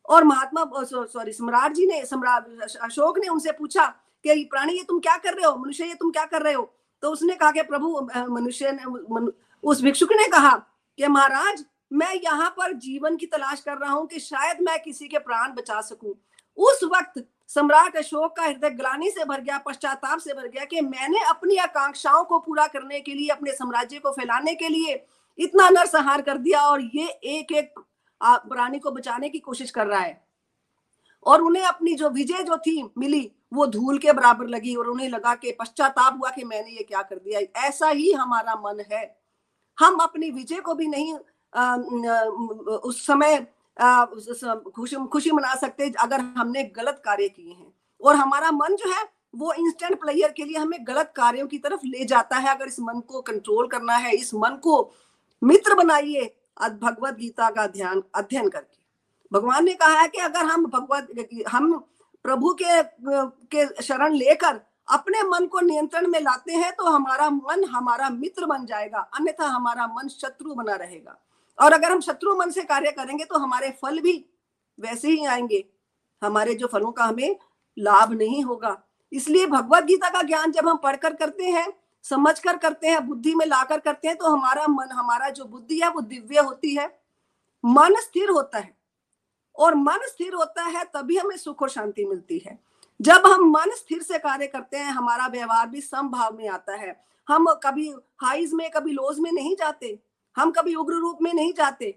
और महात्मा सॉरी सम्राट जी ने सम्राट अशोक ने उनसे पूछा कि प्राणी ये तुम क्या कर रहे हो? मनुष्य ये तुम क्या कर रहे हो? तो उसने कहा कि प्रभु मनुष्य ने उस भिक्षुक ने कहा कि महाराज मैं यहाँ पर जीवन की तलाश कर रहा हूँ कि शायद मैं किसी के प्राण बचा सकूँ। उस वक्त सम्राट अशोक का हृदय ग्लानी से भर गया पश्चाताप से भर गया कि मैंने अपनी आकांक्षाओं को पूरा करने के लिए अपने साम्राज्य को फैलाने के लिए इतना नरसंहार कर दिया और ये एक एक प्राणी को बचाने की कोशिश कर रहा है। और उन्हें अपनी जो विजय जो थी मिली वो धूल के बराबर लगी और उन्हें लगा कि पश्चाताप हुआ कि मैंने ये क्या कर दिया। ऐसा ही हमारा मन है। हम अपनी विजय को भी नहीं आ, उस समय खुशी खुशी मना सकते हैं, अगर हमने गलत कार्य किए हैं। और हमारा मन जो है, वो इंस्टेंट प्लेयर के लिए हमें गलत कार्यों की तरफ़ ले जाता है, अगर इस मन को कंट्रोल करना है, इस मन को मित्र बनाइए भगवत गीता का ध्यान, अध्ययन करके। भगवान ने कहा है कि अगर हम भगवत, हम प्रभु के के शरण लेकर अपने मन को नियंत्रण में लाते हैं तो हमारा मन हमारा मित्र बन जाएगा, अन्यथा हमारा मन शत्रु बना रहेगा। और अगर हम शत्रु मन से कार्य करेंगे तो हमारे फल भी वैसे ही आएँगे। हमारे जो फलों का हमें लाभ नहीं होगा। इसलिए भगवत गीता का ज्ञान जब हम पढ़कर करते हैं समझ कर करते हैं, बुद्धि में लाकर करते हैं तो हमारा मन, हमारा जो बुद्धि है, वो दिव्य होती है। मन स्थिर होता है और मन स्थिर होता है, तभी हमें सुख और शांति मिलती है। जब हम मन स्थिर से कार्य करते हैं, हमारा व्यवहार भी समभाव में आता है। हम कभी हाइज में, कभी लोज में नहीं जाते। हम कभी उग्र रूप में नहीं जाते।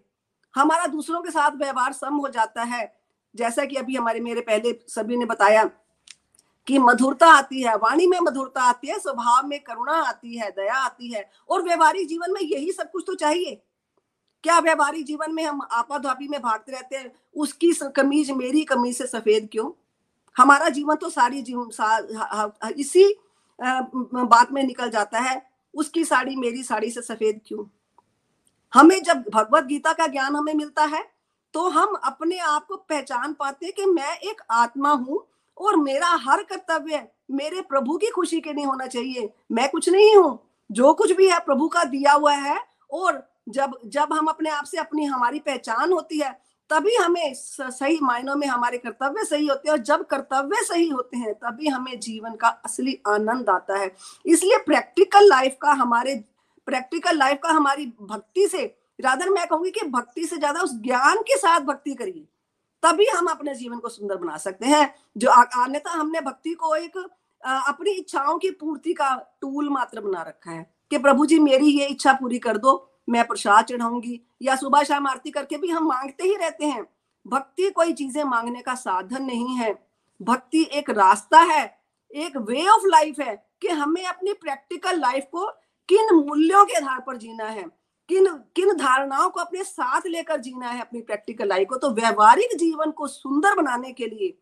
हमारा दूसरों के साथ व्यवहार सम हो जाता है। जैसा कि अभी हमारे मेरे पहले सभी ने बताया कि मधुरता आती है वाणी में मधुरता आती है स्वभाव में करुणा आती है दया आती है और व्यवहारिक जीवन में यही सब कुछ तो चाहिए। क्या व्यवहारिक जीवन में हम आपाधापी में भागते रहते हैं? उसकी कमीज मेरी कमीज से सफ़ेद क्यों? हमारा जीवन तो सारी जीवन सा, इसी बात में निकल जाता है। उसकी साड़ी मेरी साड़ी से सफ़ेद क्यों? हमें जब भगवत गीता का ज्ञान हमें मिलता है तो हम अपने आप को पहचान पाते कि मैं एक आत्मा हूँ और मेरा हर कर्तव्य मेरे प्रभु की खुशी के लिए होना चाहिए। मैं कुछ नहीं हूँ। जो कुछ भी है, प्रभु का दिया हुआ है और जब जब हम अपने आप से अपनी हमारी पहचान होती है, तभी हमें सही मायनों में हमारे कर्तव्य सही होते हैं और जब कर्तव्य सही होते हैं, तभी हमें जीवन का असली आनंद आता है। इसलिए प्रैक्टिकल लाइफ का हमारे प्रैक्टिकल लाइफ का हमारी भक्ति से, राधर मैं कहूँगी कि भक्ति से ज़्यादा उस ज्ञान के साथ भक्ति करिए। तभी हम अपने जीवन को सुंदर बना सकते हैं। जो अन्यथा हमने भक्ति को एक अपनी इच्छाओं की पूर्ति का टूल मात्र बना रखा है कि प्रभु जी मेरी ये इच्छा पूरी कर दो, मैं प्रसाद चढ़ाऊँगी या सुबह शाम आरती करके भी हम मांगते ही रहते हैं। भक्ति कोई चीज़ें मांगने का साधन नहीं है। भक्ति एक रास्ता है, एक वे ऑफ़ लाइफ है कि हमें अपनी प्रैक्टिकल लाइफ को किन मूल्यों के आधार पर जीना है? किन किन धारणाओं को अपने साथ लेकर जीना है अपनी प्रैक्टिकल लाइफ को? तो व्यवहारिक जीवन को सुंदर बनाने के लिए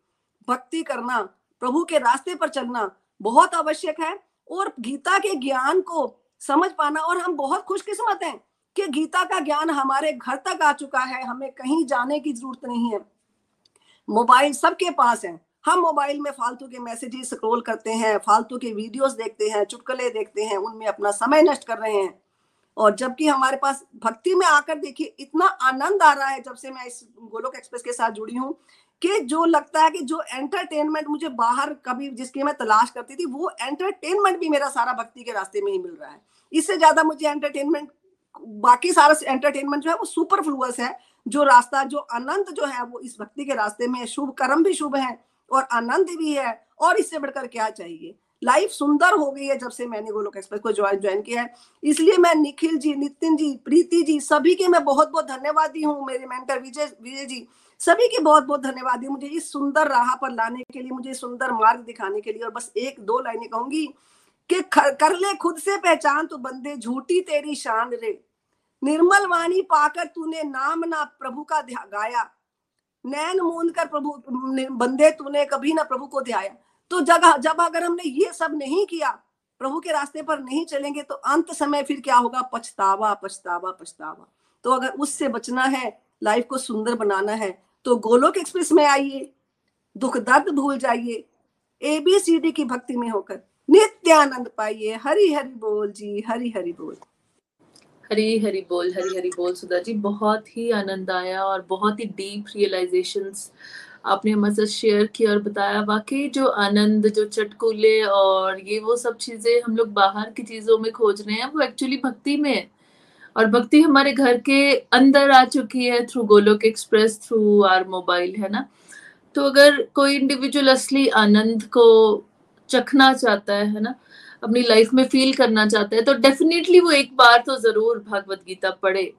भक्ति करना, प्रभु के रास्ते पर चलना बहुत आवश्यक है और गीता के ज्ञान को समझ पाना। और हम बहुत खुशकिस्मत हैं कि गीता का ज्ञान हमारे घर तक आ चुका है। हमें कहीं जाने की ज़रूरत नहीं है। मोबाइल सबके पास है। हम मोबाइल में फालतू के मैसेजेस स्क्रॉल करते हैं, फालतू के वीडियोस देखते हैं, चुटकले देखते हैं, उनमें अपना समय नष्ट कर रहे हैं। और जबकि हमारे पास भक्ति में आकर देखिए, इतना आनंद आ रहा है जब से मैं इस गोलोक एक्सप्रेस के साथ जुड़ी हूँ कि जो लगता है कि जो एंटरटेनमेंट मुझे बाहर कभी जिसकी मैं तलाश करती थी, वो एंटरटेनमेंट भी मेरा सारा भक्ति के रास्ते में ही मिल रहा है। इससे ज़्यादा मुझे एंटरटेनमेंट, बाकी सारा एंटरटेनमेंट जो है, वो सुपर फ्लुअस है। जो रास्ता, जो आनंद जो है, वो इस भक्ति के रास्ते में शुभ कर्म भी शुभ है। और आनंद भी है, और इससे बढ़कर क्या चाहिए? लाइफ सुंदर हो गई है जब से मैंने गोलोक एक्सप्रेस को ज्वाइन ज्वाइन किया है। इसलिए मैं निखिल जी, नितिन जी, प्रीति जी, सभी के मैं बहुत बहुत धन्यवादी हूँ, मेरे मेंटर विजय विजय जी। सभी के बहुत बहुत धन्यवाद मुझे इस सुंदर राह पर लाने के लिए, मुझे सुंदर मार्ग दिखाने के लिए और बस एक, दो लाइनें कहूँगी कि कर ले खुद से पहचान तो बंदे, झूठी तेरी शान रे। निर्मल वाणी पाकर तूने नाम ना प्रभु का गाया। नैन मूंद कर प्रभु बंदे तूने कभी ना प्रभु को ध्याया तो जगह जब अगर हमने ये सब नहीं किया, प्रभु के रास्ते पर नहीं चलेंगे तो अंत समय फिर क्या होगा? पछतावा पछतावा पछतावा। तो अगर उससे बचना है, लाइफ को सुंदर बनाना है तो गोलोक एक्सप्रेस में आइए, दुख दर्द भूल जाइए एबीसीडी की भक्ति में होकर नित्यानंद पाइए। हरी हरि बोल जी, हरी हरि बोल। हरी हरी बोल हरी हरी बोल, सुधा जी, बहुत ही आनंद आया और बहुत ही डीप रियलाइजेशंस आपने हमारे साथ शेयर किया और बताया। वाकई जो आनंद, जो चटकुले और ये वो सब चीज़ें हम लोग बाहर की चीज़ों में खोज रहे हैं, वो एक्चुअली भक्ति में है। और भक्ति हमारे घर के अंदर आ चुकी है through Golok express through our mobile है ना? तो अगर कोई इंडिविजुअल असली आनंद को चखना चाहता है है ना? अपनी लाइफ में फील करना चाहता है तो डेफिनेटली वो एक बार तो ज़रूर भगवत गीता पढ़े,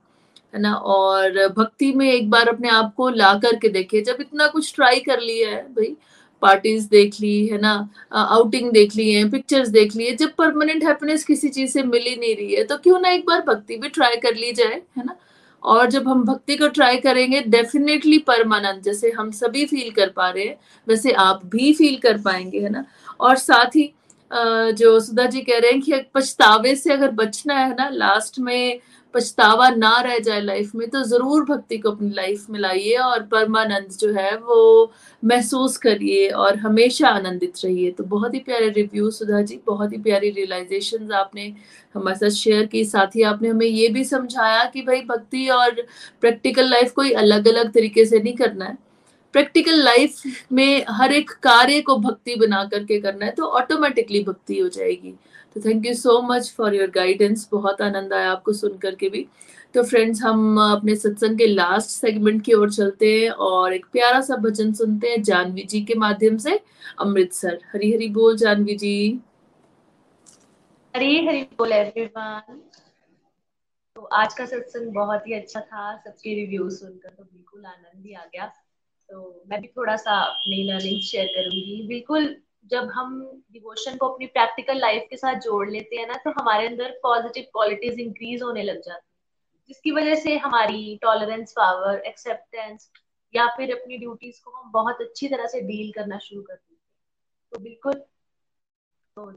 है ना? और भक्ति में एक बार अपने आप को ला करके देखे, जब इतना कुछ ट्राई कर लिया है, भाई पार्टीज़ देख ली, है ना? आउटिंग देख ली है पिक्चर्स देख लिए जब परमानेंट हैप्पीनेस किसी चीज़ से मिल ही नहीं रही है तो क्यों ना एक बार भक्ति भी ट्राई कर ली जाए, है ना? और जब हम भक्ति को ट्राई करेंगे डेफिनेटली परमानंद, जैसे हम सभी फील कर पा रहे हैं, वैसे आप भी फील कर पाएँगे, है ना? और साथ ही जो सुधा जी कह रहे हैं कि पछतावे से अगर बचना है ना लास्ट में पछतावा ना रह जाए लाइफ में तो ज़रूर भक्ति को अपनी लाइफ में लाइए और परमानंद जो है वो महसूस करिए और हमेशा आनंदित रहिए। तो बहुत ही प्यारे रिव्यू सुधा जी, बहुत ही प्यारी रियलाइजेशन आपने हमारे साथ शेयर की। साथ ही आपने हमें ये भी समझाया कि भाई भक्ति और प्रैक्टिकल लाइफ कोई अलग अलग तरीके से नहीं करना है। प्रैक्टिकल लाइफ में हर एक कार्य को भक्ति बना करके करना है तो ऑटोमेटिकली भक्ति हो जाएगी। तो thank you so much for your guidance बहुत आनंद आया आपको सुन करके भी। तो फ्रेंड्स हम अपने सत्संग के लास्ट सेगमेंट की ओर चलते हैं और एक प्यारा सा भजन सुनते हैं जानवी जी के माध्यम से, अमृतसर। हरी हरी बोल जानवी जी। हरी हरी बोल एवरीवन तो आज का सत्संग बहुत ही अच्छा था, सबके रिव्यू सुनकर तो बिल्कुल आनंद ही आ गया। तो मैं भी थोड़ा सा अपनी लर्निंग शेयर करूँगी। बिल्कुल, जब हम डिवोशन को अपनी प्रैक्टिकल लाइफ के साथ जोड़ लेते हैं ना तो हमारे अंदर पॉजिटिव क्वालिटीज इंक्रीज होने लग जाती है। जिसकी वजह से हमारी टॉलरेंस पावर एक्सेप्टेंस या फिर अपनी ड्यूटीज़ को हम बहुत अच्छी तरह से डील करना शुरू कर देते हैं। तो बिल्कुल तो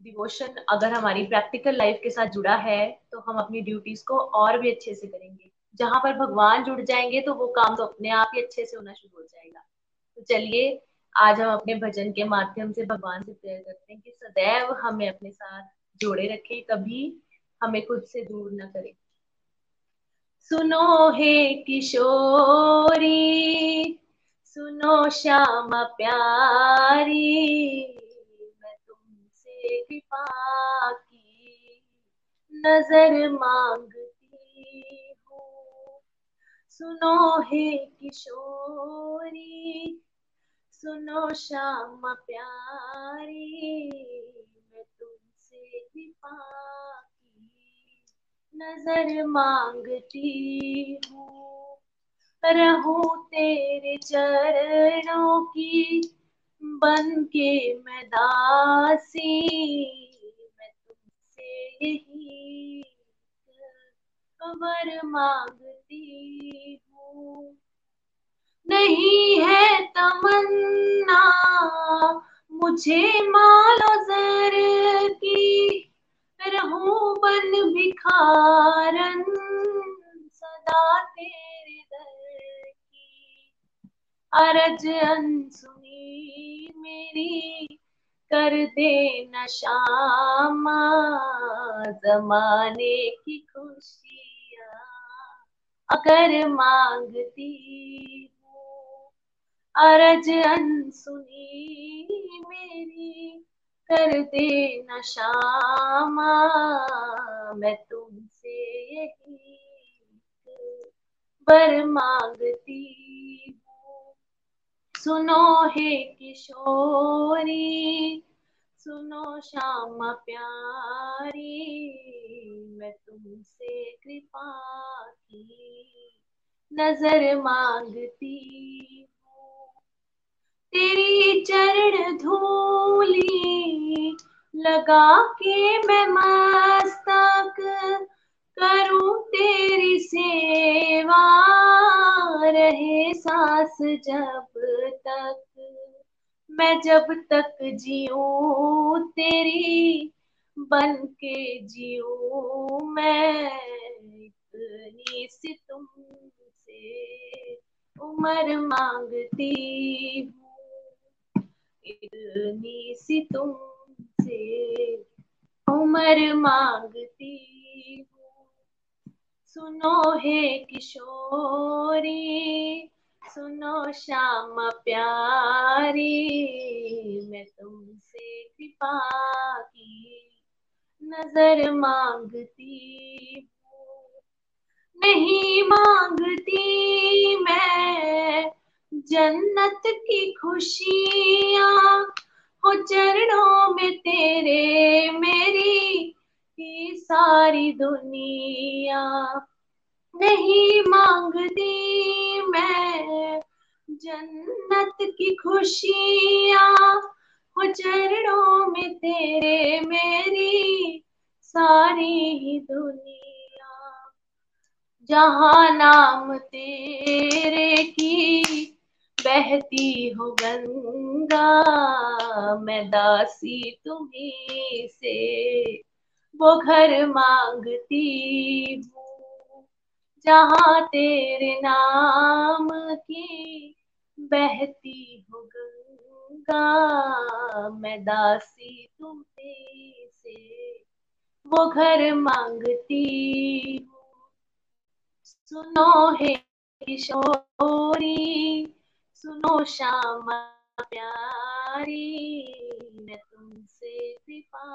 डिवोशन अगर हमारी प्रैक्टिकल लाइफ के साथ जुड़ा है तो हम अपनी ड्यूटीज़ को और भी अच्छे से करेंगे। जहाँ पर भगवान जुड़ जाएँगे तो वो काम तो अपने आप ही अच्छे से होना शुरू हो जाएगा। तो चलिए, आज हम अपने भजन के माध्यम से भगवान से प्रेयर करते हैं कि सदैव हमें अपने साथ जोड़े रखे, कभी हमें खुद से दूर ना करे। सुनो हे किशोरी, सुनो श्यामा प्यारी, मैं तुमसे कृपा की नज़र मांगती सुनो हे किशोरी, सुनो श्याम प्यारी, मैं तुमसे कृपा की नज़र मांगती हूँ। रहूँ तेरे चरणों की, बन के मैं दासी, मैं तुमसे यही खबर मांगती हूँ। नहीं है तमन्ना, मुझे मालो जर की, रहूँ बन भिखारन, सदा तेरे दर की। अरज अनसुनी मेरी कर दे न शामा, जमाने की खुशियाँ अगर मांगती अरज अनसुनी मेरी, कर दे शामा मैं तुमसे यही बर मांगती हूँ। सुनो हे किशोरी सुनो श्यामा प्यारी, मैं तुमसे कृपा की नज़र मांगती हूँ। तेरी चरण धूली लगा के मैं मस्तक करूँ। तेरी सेवा रहे सांस जब तक। मैं जब तक जीऊं तेरी बन के जीऊं, मैं इतनी सी तुमसे उम्र मांगती हूँ। इतनी सी तुमसे उम्र मांगती हूँ। सुनो हे किशोरी सुनो श्याम प्यारी, मैं तुमसे कृपा की नज़र मांगती नहीं मांगती मैं जन्नत की खुशियाँ, हो चरणों में तेरे मेरी ये सारी दुनिया। नहीं मांगती मैं। जन्नत की खुशियाँ हो चरणों में तेरे मेरी सारी दुनिया। जहाँ नाम तेरे की बहती हो गंगा, मैं दासी तुम्ही से वो घर मांगती हूँ। जहाँ तेरे नाम की बहती हो गंगा, मैं दासी तुम्हें से वो घर मांगती हूँ। सुनो हे किशोरी, सुनो श्यामा प्यारी, मैं तुमसे कृपा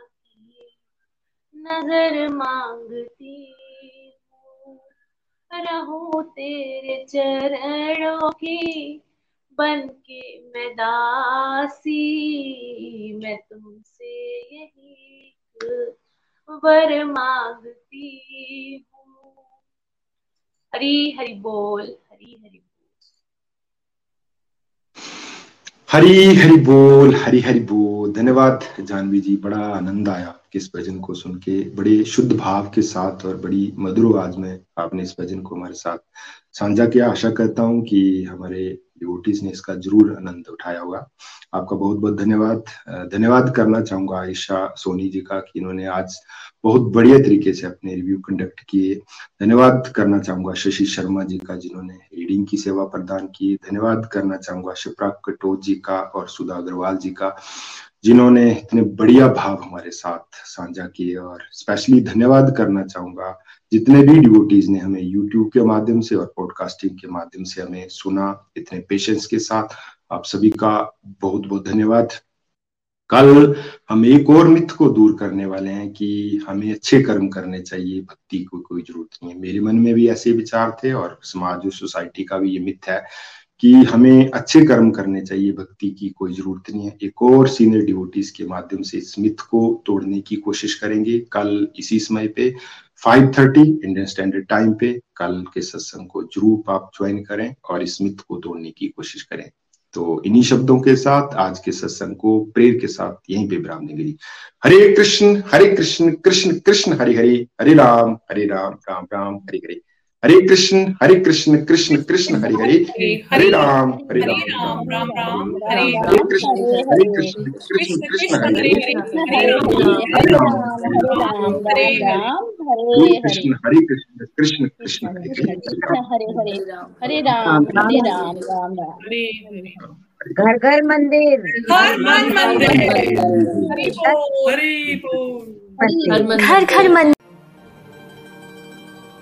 की नज़र मांगती रहूँ तेरे चरणों की, बन के मैं दासी। मैं तुमसे यही वर मांगती हूँ। हरी हरि बोल, हरी हरि हरी हरि बोल, हरी हरि बोल। धन्यवाद, जानवी जी, बड़ा आनंद आया। इस भजन को सुन के, बड़े शुद्ध भाव के साथ और बड़ी मधुर आवाज़ में आपने इस भजन को हमारे साथ साझा किया। आशा करता हूँ कि हमारे डिवोटीज ने इसका ज़रूर आनंद उठाया होगा। आपका बहुत बहुत धन्यवाद धन्यवाद करना चाहूँगा आयशा सोनी जी का कि इन्होंने आज बहुत बढ़िया तरीके से अपने रिव्यू कंडक्ट किए। धन्यवाद करना चाहूँगा शशि शर्मा जी का जिन्होंने रीडिंग की सेवा प्रदान की। धन्यवाद करना चाहूँगा शिप्रा कटोच जी का और सुधा अग्रवाल जी का। जिन्होंने इतने बढ़िया भाव हमारे साथ साझा किए और स्पेशली धन्यवाद करना चाहूँगा। जितने भी डिवोटीज ने हमें यूट्यूब के माध्यम से और पॉडकास्टिंग के माध्यम से हमें सुना, इतने पेशेंस के साथ, आप सभी का बहुत बहुत धन्यवाद। कल हम एक और मिथ को दूर करने वाले हैं कि हमें अच्छे कर्म करने चाहिए, भक्ति को कोई ज़रूरत नहीं है। मेरे मन में भी ऐसे विचार थे और समाज और सोसाइटी का भी ये मिथ है कि हमें अच्छे कर्म करने चाहिए, भक्ति की कोई ज़रूरत नहीं है। एक और सीनियर डिवोटीज के माध्यम से इस मिथ को तोड़ने की कोशिश करेंगे। कल इसी समय पे 5:30 इंडियन स्टैंडर्ड टाइम पे, कल के सत्संग को ज़रूर आप ज्वाइन करें और इस मिथ को तोड़ने की कोशिश करें। तो इन्हीं शब्दों के साथ आज के सत्संग को प्रेर के साथ यहीं पे विराम देंगे हरे कृष्ण हरे कृष्ण कृष्ण कृष्ण, हरे हरे हरे राम हरे राम राम राम, हरे हरे। हरे कृष्ण हरे कृष्ण कृष्ण कृष्ण हरे हरे हरे राम हरे राम राम राम हरे कृष्ण हरे कृष्ण कृष्ण कृष्ण हरे हरे हरे राम हरे राम हरे कृष्ण हरे कृष्ण कृष्ण कृष्ण हरे हरे हरे राम हरे राम राम राम घर घर मंदिर घर मन मंदिर हरि बोल हरि बोल घर घर मंदिर